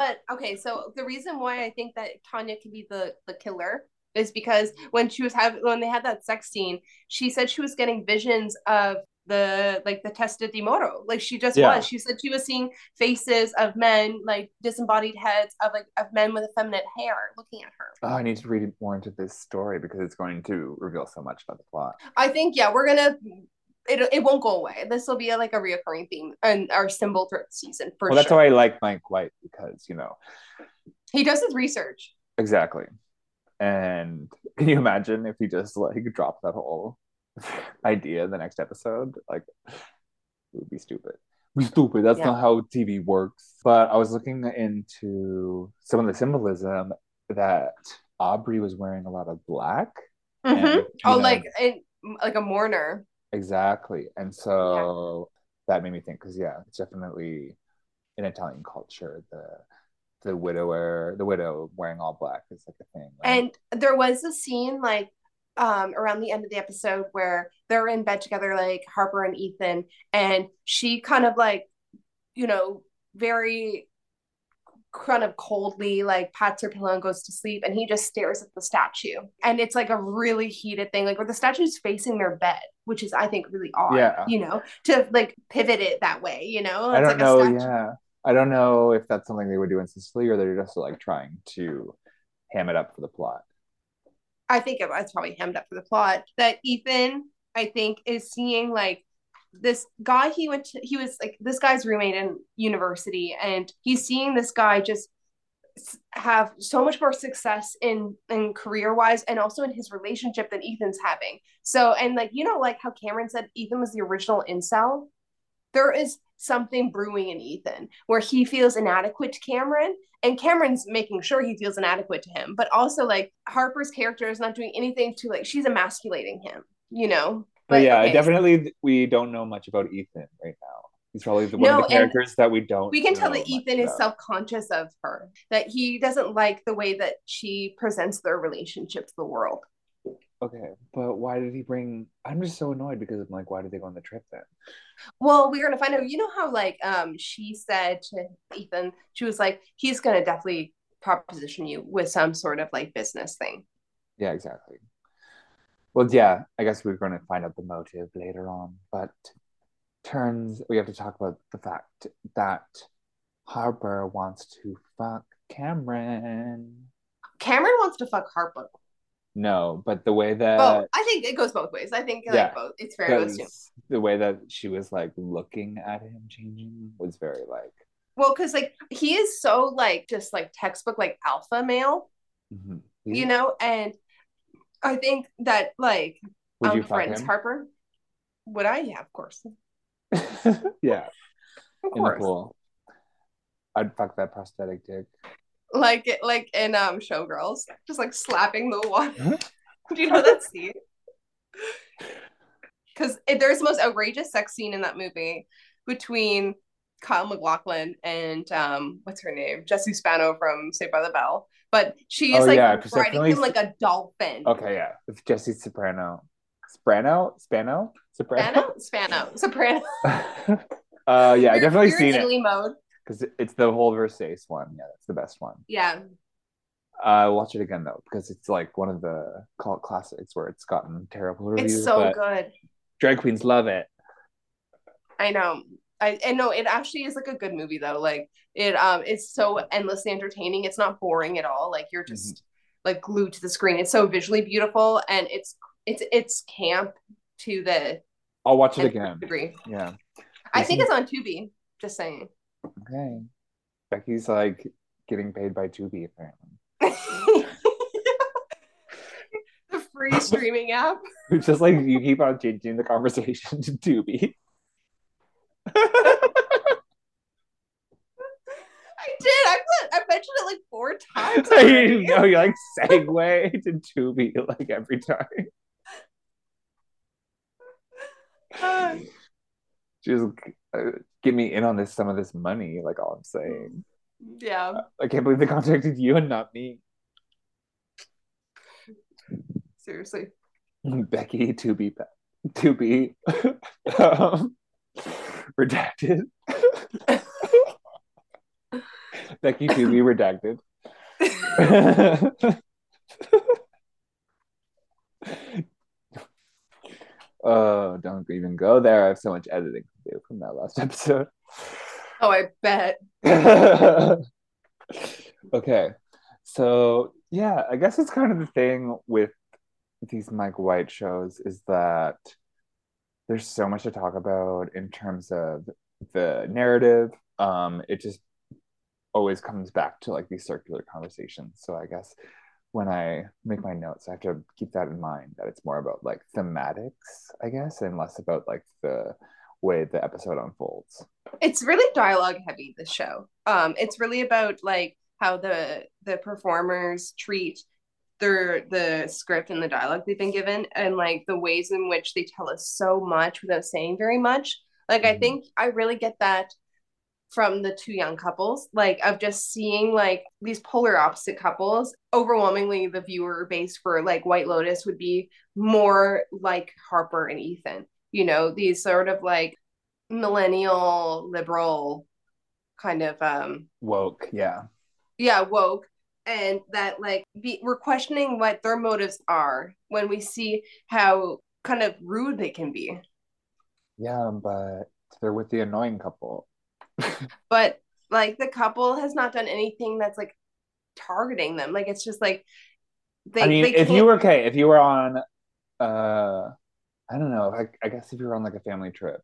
But okay, so the reason why I think that Tanya can be the the killer is because when she was having when they had that sex scene, she said she was getting visions of the like the testa di moro. Like she just Yeah. was. She said she was seeing faces of men, like disembodied heads of like of men with effeminate hair looking at her. oh i need to read more into this story because it's going to reveal so much about the plot I think yeah, we're gonna it, it won't go away. This will be a, like a reoccurring theme and our symbol throughout the season for sure. well that's sure. why i like mike white because you know He does his research. Exactly. And can you imagine if he just like dropped that whole idea in the next episode? Like, it would be stupid. Be stupid. That's Yeah. not how TV works. But I was looking into some of the symbolism that Aubrey was wearing a lot of black. Mhm. And, Oh, like in, like a mourner. Exactly. And so that made me think because yeah, it's definitely in Italian culture the the widower, the widow wearing all black is like a thing. right? And there was a scene like um around the end of the episode where they're in bed together, like Harper and Ethan, and she kind of like, you know, very kind of coldly like pats her pillow and goes to sleep and he just stares at the statue and it's like a really heated thing like where the statue's facing their bed which is i think really odd Yeah. you know to like pivot it that way you know I don't like know. Yeah, I don't know if that's something they would do in Sicily or they're just like trying to ham it up for the plot. I think it's probably hemmed up for the plot that Ethan, I think, is seeing like this guy he went to, he was like this guy's roommate in university, and he's seeing this guy just have so much more success in in career wise and also in his relationship than Ethan's having. So and like you know like how Cameron said Ethan was the original incel. There is something brewing in Ethan where he feels inadequate to Cameron and Cameron's making sure he feels inadequate to him, but also like Harper's character is not doing anything to like she's emasculating him, you know. But, but yeah, okay. definitely we don't know much about Ethan right now. He's probably the, one no, of the characters that we don't. We can tell that Ethan is self conscious of her, that he doesn't like the way that she presents their relationship to the world. Okay, but why did he bring? I'm just so annoyed because I'm like, why did they go on the trip then? Well, we're gonna find out. You know how like um she said to Ethan, she was like, he's gonna definitely proposition you with some sort of like business thing. Yeah, exactly. Well, yeah, I guess we're going to find out the motive later on, but turns we have to talk about the fact that Harper wants to fuck Cameron. Cameron wants to fuck Harper. No, but the way that both. I think it goes both ways. I think like yeah, both. It's very the way that she was like looking at him changing was very like well, because like he is so like just like textbook like alpha male, mm-hmm. you know, and I think that like Would um, friends Harper. Would I? Yeah, of course. yeah. Of in the pool. I'd fuck that prosthetic dick. Like it, like in um Showgirls, just like slapping the water. Do you know that scene? Because there's the most outrageous sex scene in that movie between Kyle MacLachlan and um what's her name Jessie Spano from Saved by the Bell. But she's oh, like yeah, riding him like a dolphin. Okay, yeah, with Jessie Soprano. Soprano, Spano, Soprano, Spano, Soprano. uh, yeah, I definitely seen it. mode because it's the whole Versace one. Yeah, that's the best one. Yeah. Uh, watch it again though because it's like one of the cult classics where it's gotten terrible reviews. It's so good. Drag queens love it. I know. I and no, it actually is like a good movie though. Like it um it's so endlessly entertaining. It's not boring at all. Like you're just mm-hmm. like glued to the screen. It's so visually beautiful and it's it's it's camp to the I'll watch it again. Degree. Yeah. I think it's on Tubi. Just saying. Okay. Becky's like getting paid by Tubi apparently. the free streaming app. It's just like you keep on changing the conversation to Tubi. I did. I put, I mentioned it like four times. you know, you like segue to Tubi like every time. Just uh, get me in on this some of this money. Like all I'm saying. Yeah. I can't believe they contacted you and not me. Seriously. Becky to be to be um, redacted. Becky to be redacted. oh, don't even go there. I have so much editing to do from that last episode. Oh, I bet. okay. So, yeah, I guess it's kind of the thing with these Mike White shows is that there's so much to talk about in terms of the narrative. Um, it just always comes back to like these circular conversations. So I guess when I make my notes, I have to keep that in mind that it's more about like thematics, I guess, and less about like the way the episode unfolds. It's really dialogue heavy, the show. Um, it's really about like how the the performers treat their the script and the dialogue they've been given and like the ways in which they tell us so much without saying very much. Like mm-hmm. I think I really get that from the two young couples like of just seeing like these polar opposite couples overwhelmingly the viewer base for like white lotus would be more like harper and ethan you know these sort of like millennial liberal kind of um woke yeah. Yeah woke and that like be, we're questioning what their motives are when we see how kind of rude they can be. Yeah but they're with the annoying couple but like the couple has not done anything that's like targeting them. Like it's just like They, I mean, if you can't- were okay, if you were on, uh, I don't know. I, I guess if you were on like a family trip,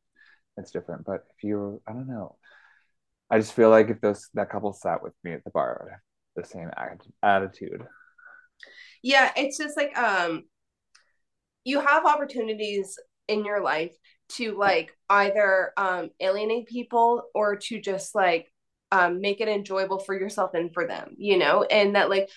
it's different. But if you were, I don't know. I just feel like if those that couple sat with me at the bar, I would have the same act, attitude. yeah, it's just like um, you have opportunities in your life to like either um alienate people or to just like um make it enjoyable for yourself and for them, you know, and that like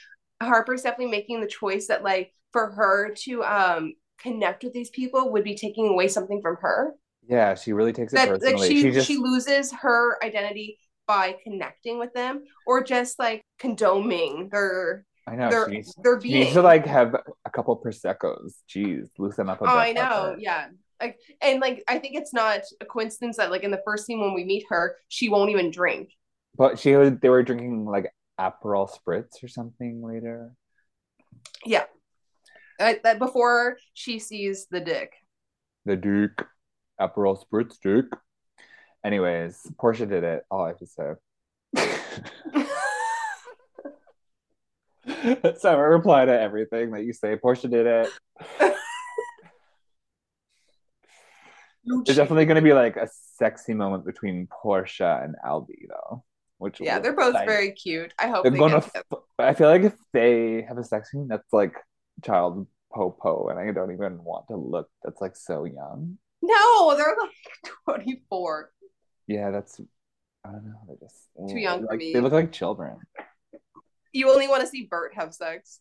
Harper's definitely making the choice that like for her to um connect with these people would be taking away something from her. Yeah, she really takes it that like she she just she loses her identity by connecting with them or just like condoming their I know their she needs, their she being. needs to like have a couple proseccos. Jeez, loosen up a bit. oh, I know, yeah. Like and like I think it's not a coincidence that like in the first scene when we meet her, she won't even drink. But she was they were drinking like Aperol spritz or something later. Yeah. Uh, that before she sees the dick. The Duke, Aperol spritz Duke. Anyways, Portia did it. All I have to say. How I reply to everything that you say. Portia did it. There's definitely going to be like a sexy moment between Portia and Albie, though. Which Yeah, they're both very cute. I hope They're they gonna. f- I feel like if they have a sex scene, that's like child popo, and I don't even want to look. That's like so young. No, they're like 24. Yeah, that's. I don't know. They're just Too eh, young for me. They look like children. You only want to see Bert have sex.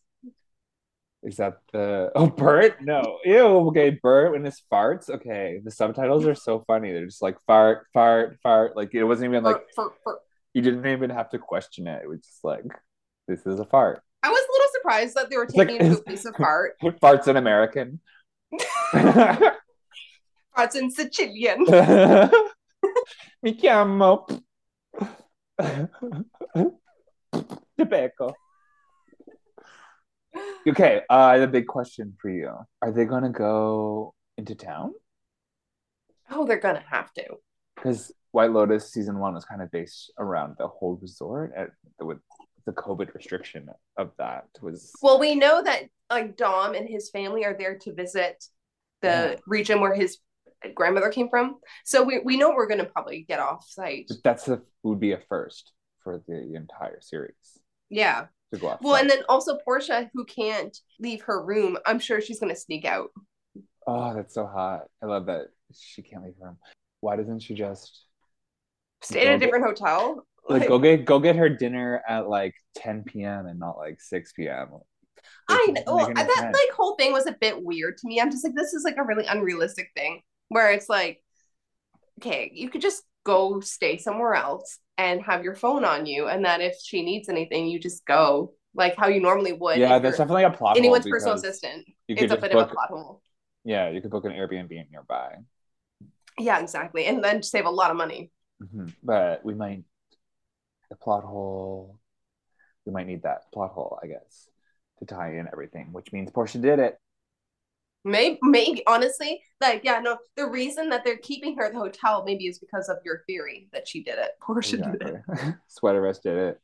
Is that the oh Bert? No, ew. Okay, Bert and his farts. Okay, the subtitles are so funny. They're just like fart, fart, fart. Like it wasn't even like Bert, Bert, Bert. you didn't even have to question it. It was just like this is a fart. I was a little surprised that they were It's like- taking a piece of fart. Farts in American. Farts in Sicilian. Mi chiamo Tobacco. Okay, uh, I have a big question for you. Are they gonna go into town? Oh, they're gonna have to. Because White Lotus season one was kind of based around the whole resort, and with the COVID restriction of that was Well, we know that like Dom and his family are there to visit the Yeah. region where his grandmother came from. So we, we know we're gonna probably get off site. that's a would be a first for the entire series Yeah. To go off. Well, and then also Portia, who can't leave her room, I'm sure she's gonna sneak out. oh, that's so hot. I love that she can't leave her room. Why doesn't she just Stay at Go a get- different hotel. like go get go get her dinner at like 10 p.m. and not like 6 p.m. I know well, that sense. like whole thing was a bit weird to me. I'm just like, this is like a really unrealistic thing where it's like, okay, you could just go stay somewhere else and have your phone on you, and that if she needs anything, you just go like how you normally would. yeah, that's definitely a plot hole anyone's personal assistant. It's a bit book, of a plot hole. yeah, you could book an Airbnb nearby. Yeah, exactly, and then save a lot of money. Mhm. But we might the plot hole. We might need that plot hole, I guess, to tie in everything. Which means Portia did it. Maybe, maybe honestly, like yeah, no, the reason that they're keeping her at the hotel maybe is because of your theory that she did it. Portia did it. Sweater vest did it.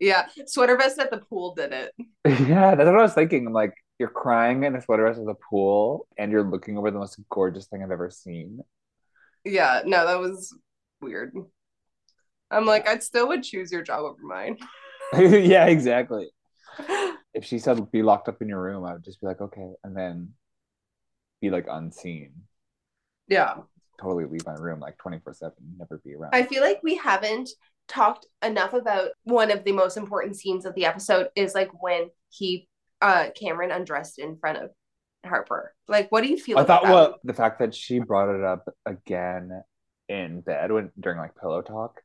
Yeah, sweater vest at the pool did it. Yeah, that's what I was thinking. I'm like, you're crying in a sweater vest at the pool, and you're looking over the most gorgeous thing I've ever seen. Yeah, no, that was weird. I'm like, I still would choose your job over mine. yeah, exactly. If she said be locked up in your room, I would just be like, okay, and then be like unseen. yeah. Totally leave my room like 24 7, never be around. I feel like we haven't talked enough about one of the most important scenes of the episode is like when he uh Cameron undressed in front of Harper. Like what do you feel I about thought that? well the fact that she brought it up again in bed when during like pillow talk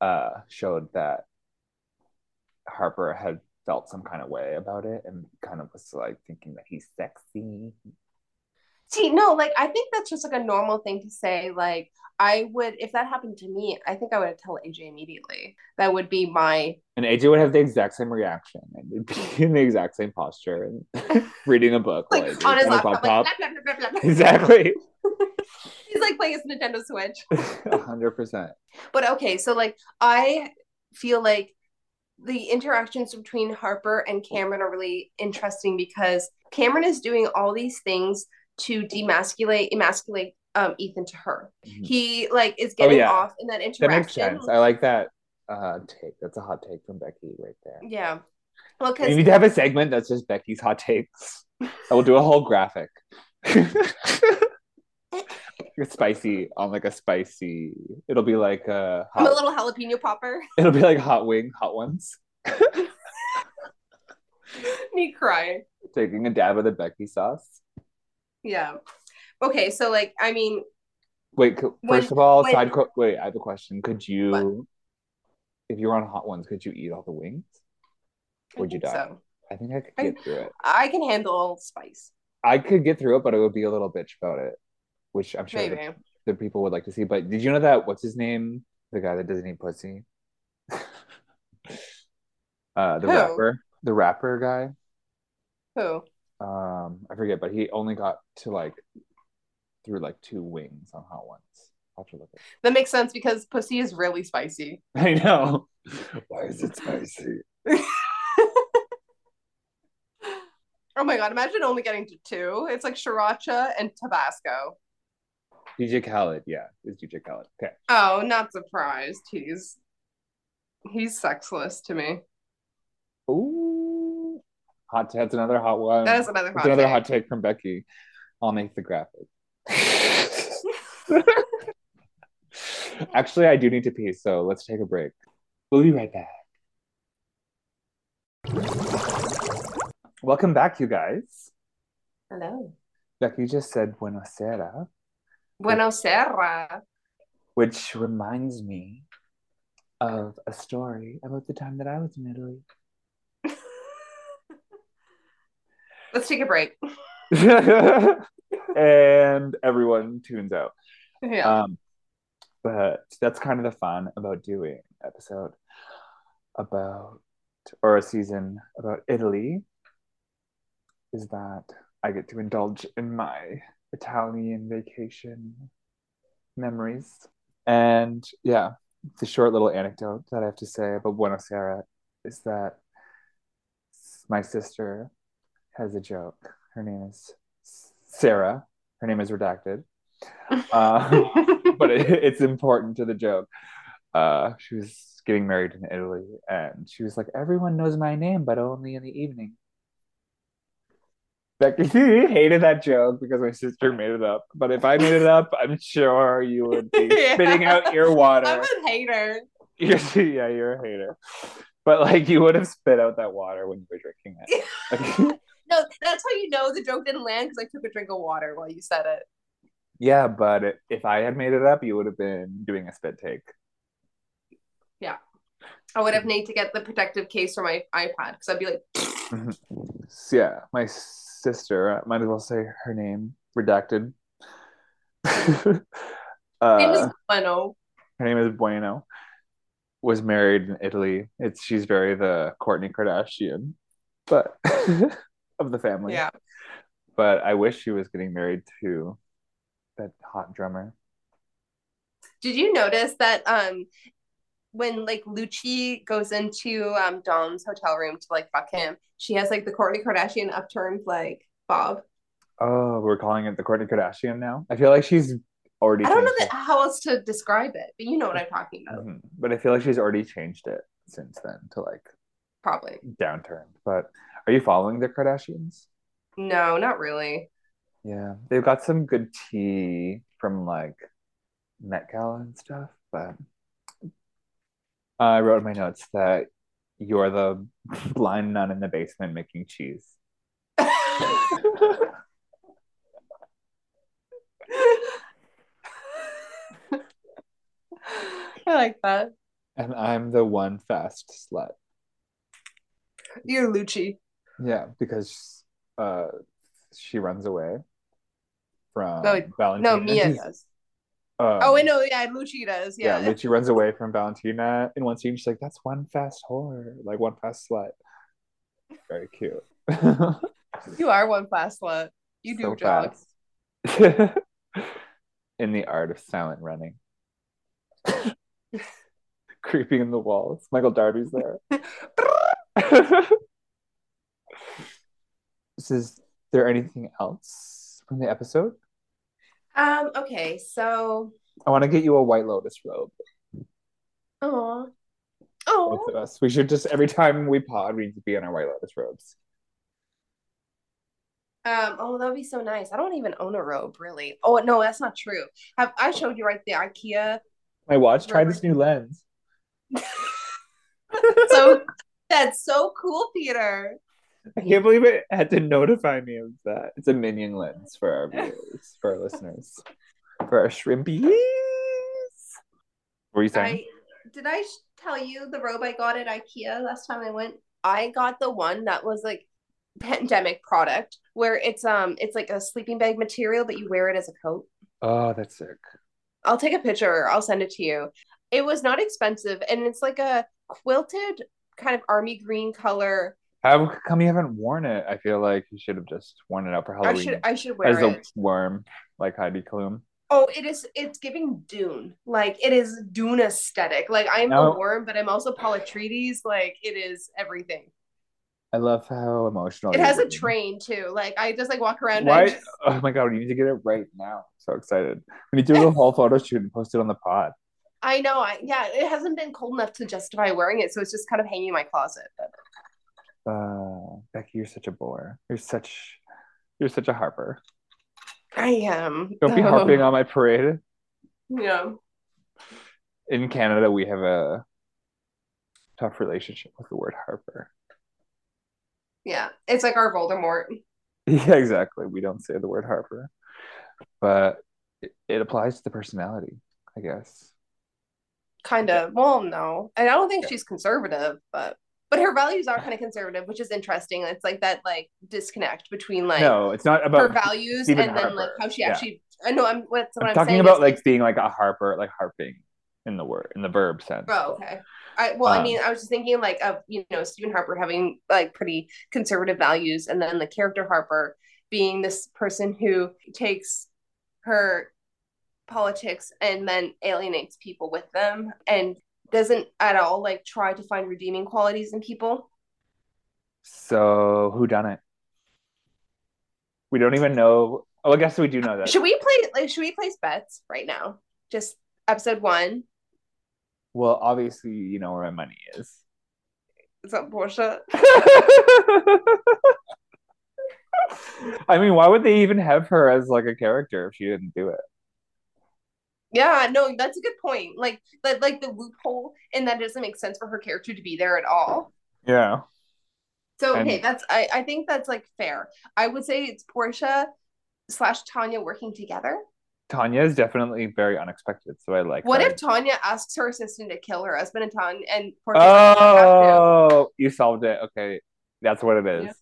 uh showed that Harper had felt some kind of way about it and kind of was like thinking that he's sexy. See, no, like I think that's just like a normal thing to say. Like I would if that happened to me, I think I would tell AJ immediately. That would be my And AJ would have the exact same reaction and would be in the exact same posture and reading a book like on his laptop, laptop. like blah, blah, blah, blah, blah. Exactly. He's like playing his Nintendo Switch. Hundred percent. But okay, so like I feel like the interactions between Harper and Cameron are really interesting because Cameron is doing all these things to demasculate, emasculate um, Ethan to her. Mhm. He like is getting yeah. off in that interaction. That makes sense. I like that uh take. That's a hot take from Becky right there. Yeah. Well, We need to have a segment that's just Becky's hot takes. I will do a whole graphic. It's spicy on like a spicy. It'll be like a I'm a little jalapeno popper. it'll be like hot wing, hot ones. Me crying. Taking a dab of the Becky sauce. Yeah. Okay, so like I mean, Wait, co- When- first of all, when- side co- wait, I have a question. Could you What? if you were on hot ones, could you eat all the wings? I Would you die? So I think I could I- get through it. I can handle spice. I could get through it, but I would be a little bitch about it, which I'm sure the, the people would like to see. But did you know that what's his name? The guy that doesn't eat pussy. uh, the Who? rapper, the rapper guy. Who? Um, I forget, but he only got to like through like two wings on hot ones. I'll have to look at. That makes sense because pussy is really spicy. I know. Why is it spicy? Oh my god, imagine only getting to two. It's like sriracha and Tabasco. DJ Khaled, yeah, it's DJ Khaled. Okay. Oh, not surprised. He's he's sexless to me. Ooh, hot. That's another hot one. That is another That's hot another take. hot take from Becky. I'll make the graphic. Actually, I do need to pee, so let's take a break. We'll be right back. Welcome back, you guys. Hello. Becky just said buenasera, Buenos Serra. which reminds me of a story about the time that I was in Italy. Let's take a break. and everyone tunes out. Yeah. Um, but that's kind of the fun about doing episode about or a season about Italy is that I get to indulge in my Italian vacation memories. And yeah, the short little anecdote that I have to say about Buenos Aires is that my sister has a joke. Her name is Sarah. Her name is redacted. Uh, but it, it's important to the joke. Uh, she was getting married in Italy, and she was like, "Everyone knows my name, but only in the evening." Becky hated that joke because my sister made it up. But if I made it up, I'm sure you would be Yeah. spitting out your water. I'm a hater. You're, yeah, you're a hater. But like, you would have spit out that water when you were drinking it. Like, No, that's how you know the joke didn't land because I took a drink of water while you said it. yeah, but it, if I had made it up, you would have been doing a spit take. Yeah. I would have need to get the protective case for my iPad because I'd be like, yeah, my sister, I might as well say her name, redacted. name uh, is Bueno. her name is Bueno. Was married in Italy. It's she's very the Kourtney Kardashian, but of the family. Yeah. But I wish she was getting married to that hot drummer. Did you notice that um when like Lucci goes into um Dom's hotel room to like fuck him, she has like the Kourtney Kardashian upturned like bob. Oh, we're calling it the Kourtney Kardashian now. I feel like she's already. I don't know that, how else to describe it, but you know what I'm talking about. Mhm. But I feel like she's already changed it since then to like Probably. downturned. But are you following the Kardashians? No, not really. Yeah, they've got some good tea from like Met Gala and stuff, but I wrote in my notes that you're the blind nun in the basement making cheese. I like that. And I'm the one fast slut. You're Lucci. Yeah, because uh she runs away from No, Valentina. No, Mia does. Um, Oh I know. yeah, Lucci does. yeah, Yeah. Lucci runs away from Valentina in one scene. She's like, "That's one fast whore, like one fast slut." Very cute. you are one fast slut. You do So jog. in the art of silent running. creeping in the walls. Michael Darby's there. is there anything else from the episode? Um, okay, so I want to get you a White Lotus robe. oh Oh. Both of us. We should just every time we pod, we need to be in our White Lotus robes. um oh that would be so nice. I don't even own a robe really. Oh no, that's not true. Have I showed you right the IKEA My watch. Try this new lens. so that's so cool, Peter. I can't believe it had to notify me of that. It's a minion lens for our viewers, for our listeners, for our shrimpies. What were you saying? I did I sh- tell you the robe I got at IKEA last time I went? I got the one that was like pandemic product where it's um it's like a sleeping bag material but you wear it as a coat. Oh, that's sick. I'll take a picture, I'll send it to you. It was not expensive and it's like a quilted kind of army green color. How come you haven't worn it? I feel like you should have just worn it out for Halloween. I should I should wear it as a worm, like Heidi Klum. Oh, it is it's giving Dune. Like it is Dune aesthetic. Like I'm No. a worm, but I'm also Atreides. Like it is everything. I love how emotional It has a train too. Like I just like walk around. Why? just- Oh my god, we need to get it right now. So excited. We need to do a whole photo shoot and post it on the pod. I know. I yeah. It hasn't been cold enough to justify wearing it, so it's just kind of hanging in my closet. But Uh, Becky, you're such a bore. You're such, you're such a harper. I am. Don't be harping on my parade. Yeah. In Canada, we have a tough relationship with the word harper. Yeah. It's like our Voldemort. Yeah, exactly. We don't say the word harper, but it, it applies to the personality, I guess. Kind of. Well, no. And I don't think she's conservative, but but her values are kind of conservative, which is interesting. It's like that like disconnect between like no, it's not about her values Stephen and then like how she Yeah. actually I know I'm what's what I'm I'm, talking saying about is, like being like a harper, like harping in the word, in the verb sense. Oh, okay. I well, I Um, mean, I was just thinking like of you know Stephen Harper having like pretty conservative values, and then the character Harper being this person who takes her politics and then alienates people with them, and doesn't at all like try to find redeeming qualities in people. So who done it? We don't even know. Oh, I guess we do know that. Should we play like should we place bets right now? Just episode one. Well, obviously, you know where my money is. Is that Portia? I mean, why would they even have her as like a character if she didn't do it? Yeah, no, that's a good point. Like, like, like the loophole and that doesn't make sense for her character to be there at all. Yeah. So And- okay, that's I, I think that's like fair. I would say it's Portia slash Tanya working together. Tanya is definitely very unexpected, so I like What her. if Tanya asks her assistant to kill her husband and Tanya and Portia doesn't have to? Oh, you solved it. Okay. That's what it is. Yeah.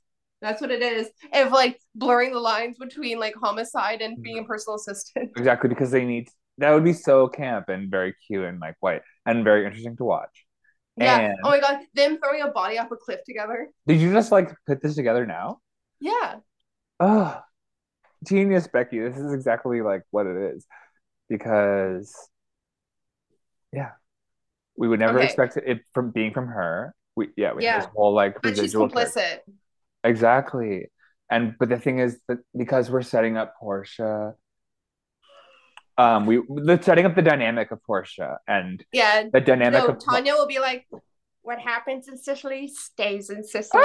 That's what it is. If like blurring the lines between like homicide and mm-hmm. being a personal assistant. Exactly, because they need that would be so camp and very cute and like white and very interesting to watch. Yeah. Oh and- Oh my god, them throwing a body off a cliff together. Did you just like put this together now? Yeah. Oh, genius, Becky. This is exactly like what it is. Because, yeah, we would never Okay. expect it from being from her. We, yeah, we Yeah. this whole like But she's complicit. Exactly. And, but the thing is that because we're setting up Portia, um, we, the setting up the dynamic of Portia and Yeah. the dynamic No, of Tanya will be like, what happens in Sicily stays in Sicily.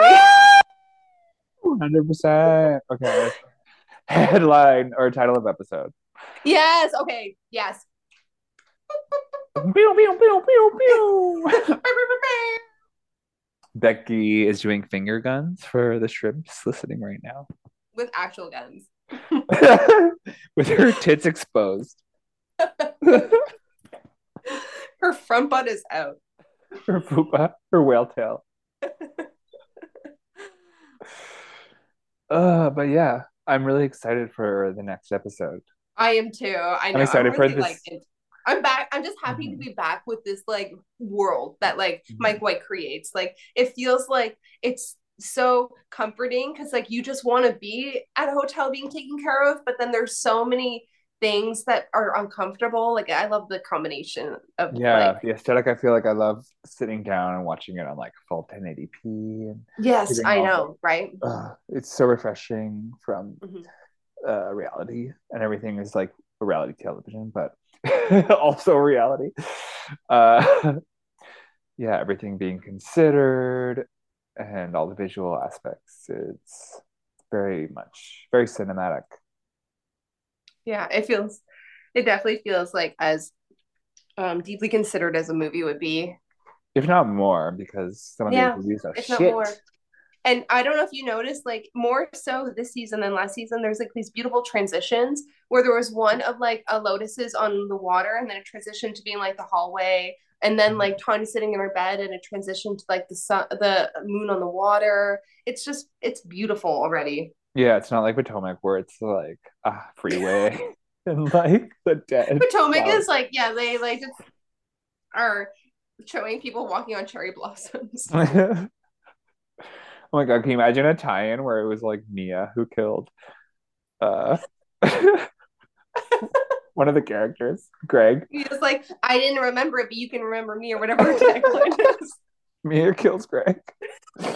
Hundred percent. Okay. Headline or title of episode. yes. Okay. Yes. Pew, pew, pew, pew, pew. Becky is doing finger guns for the shrimps listening right now, With actual guns. with her tits exposed. Her front butt is out. Her fupa, her whale tail. Uh, but yeah, I'm really excited for the next episode. I am too. I know. excited for really, this- like, I'm back. I'm just happy to Mhm. be back with this like world that like Mhm. Mike White creates. Like it feels like it's so comforting because like you just want to be at a hotel being taken care of, but then there's so many things that are uncomfortable. Like I love the combination of Yeah, like the aesthetic. I feel like I love sitting down and watching it on like full 1080p, and yes, I know, right? uh, it's so refreshing from Mhm. uh, reality, and everything is like reality television, but also reality. Uh, yeah, everything being considered, and all the visual aspects. It's very much very cinematic. Yeah, it feels it definitely feels like as um deeply considered as a movie would be. if not more, because some of Yeah, these reviews are if shit. not more. And I don't know if you noticed, like more so this season than last season, there's like these beautiful transitions where there was one of like a lotuses on the water and then a transition to being like the hallway. And then like Tanya sitting in her bed and a transition to like the sun, the moon on the water. It's just, it's beautiful already. Yeah, it's not like Potomac where it's like a freeway and like the dead. Potomac flowers. is like, yeah, they like just are showing people walking on cherry blossoms. oh my god, can you imagine a tie-in where it was like Mia who killed uh one of the characters, Greg. He was like, I didn't remember it, but you can remember me or whatever tagline is. Mia kills Greg.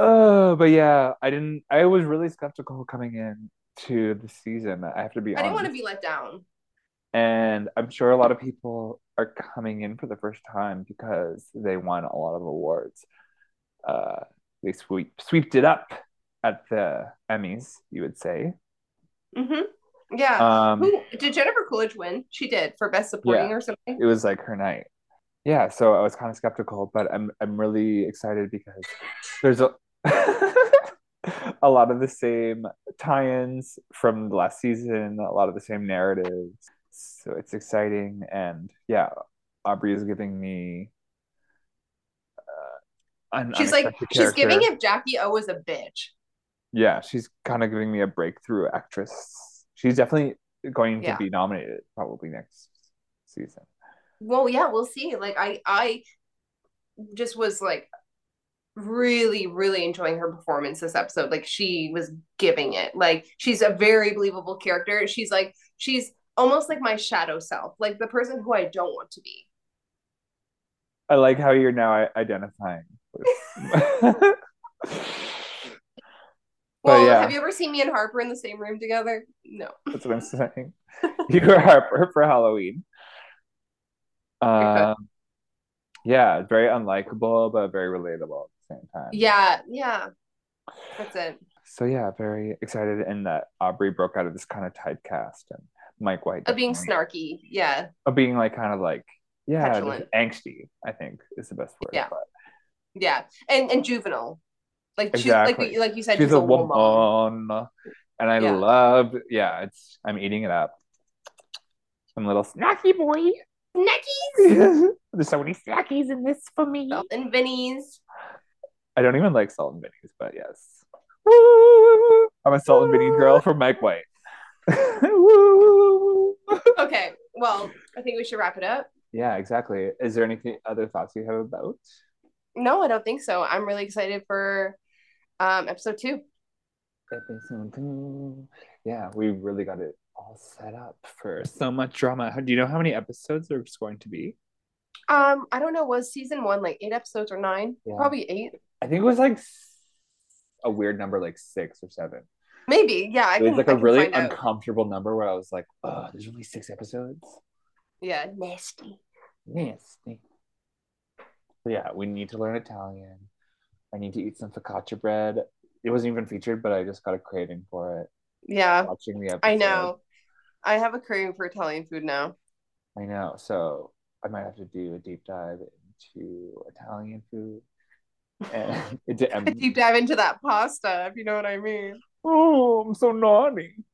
Uh, but yeah, I didn't. I was really skeptical coming in to the season. I have to be I didn't want to be let down. And I'm sure a lot of people are coming in for the first time because they won a lot of awards. Uh, they sweep sweeped it up at the Emmys, you would say. hmm Yeah. Um, Who did Jennifer Coolidge win? She did for best supporting Yeah. or something. it was like her night. Yeah, so I was kind of skeptical, but I'm I'm really excited because there's a a lot of the same tie-ins from the last season, a lot of the same narratives. So it's exciting, and yeah, Aubrey is giving me an She's like, unexpected she's giving character. if Jackie O was a bitch. Yeah, she's kind of giving me a breakthrough actress. She's definitely going to Yeah. be nominated probably next season. Well, yeah, we'll see. Like I, I just was like really, really enjoying her performance this episode. Like she was giving it. Like she's a very believable character. She's like she's almost like my shadow self, like the person who I don't want to be. I like how you're now identifying Well, yeah. have you ever seen me and Harper in the same room together? No. That's what I'm saying. You were Harper for Halloween. Um, yeah, very unlikable, but very relatable at the same time. Yeah, yeah. That's it. So yeah, very excited in that Aubrey broke out of this kind of typecast and Mike White Of being snarky. Yeah. of being like kind of like yeah, angsty. I think is the best word. Yeah. but Yeah. And and juvenile. Like she's Exactly. like like you said, she's a woman, and I Yeah. love. Yeah, it's. I'm eating it up. Some little snacky boy. Neckies. There's so many snackies in this for me. Salt And Vinnies. I don't even like salt and Vinnies, but yes. Woo! I'm a salt and Vinnie girl from Mike White. Okay. Well, I think we should wrap it up. yeah, exactly. Is there anything other thoughts you have about? No, I don't think so. I'm really excited for um episode two. Episode two. Yeah, we really got it all set up for so much drama. How- Do you know how many episodes there's going to be? Um, I don't know, was season one like eight episodes or nine? Yeah. Probably eight. I think it was like a weird number, like six or seven. Maybe. Yeah, I it was can, like I a really find out. uncomfortable number where I was like, oh, there's only six episodes. Yeah, nasty. Nasty. Yeah, we need to learn Italian. I need to eat some focaccia bread. It wasn't even featured, but I just got a craving for it. Yeah, Watching the episode. I know. I have a craving for Italian food now. I know. So I might have to do a deep dive into Italian food and into em- Deep dive into that pasta, if you know what I mean. Oh, I'm so naughty.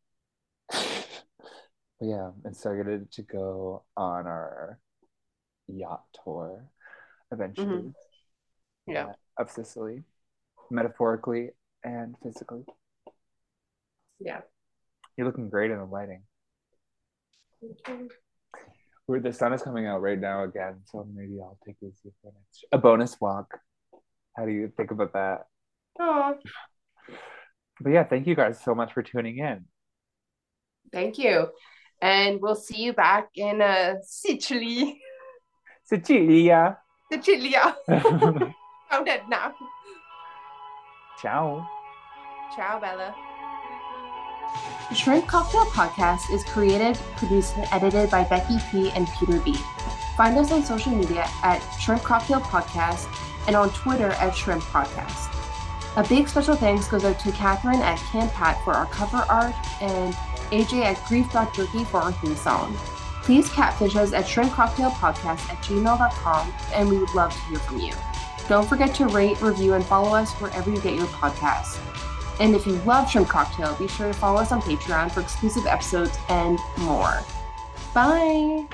But yeah, and so I'm excited to go on our yacht tour eventually. Mhm. Yeah. Of Sicily, metaphorically and physically. Yeah. You're looking great in the lighting. Where the sun is coming out right now again, so maybe I'll take you for next a bonus walk. How do you think about that? Oh, But yeah, thank you guys so much for tuning in. thank you. And we'll see you back in uh, Sicily. Sicilia. Sicilia. I'm dead now. Ciao. Ciao, Bella. The Shrimp Cocktail Podcast is created, produced, and edited by Becky P. and Peter B. Find us on social media at Shrimp Cocktail Podcast and on Twitter at Shrimp Podcast. A big special thanks goes out to Catherine at Camp Pat for our cover art and AJ at Grief.Jerky for our theme song. Please catfish us at shrimpcocktailpodcast at gmail.com and we would love to hear from you. Don't forget to rate, review, and follow us wherever you get your podcasts. And if you love Shrimp Cocktail, be sure to follow us on Patreon for exclusive episodes and more. Bye!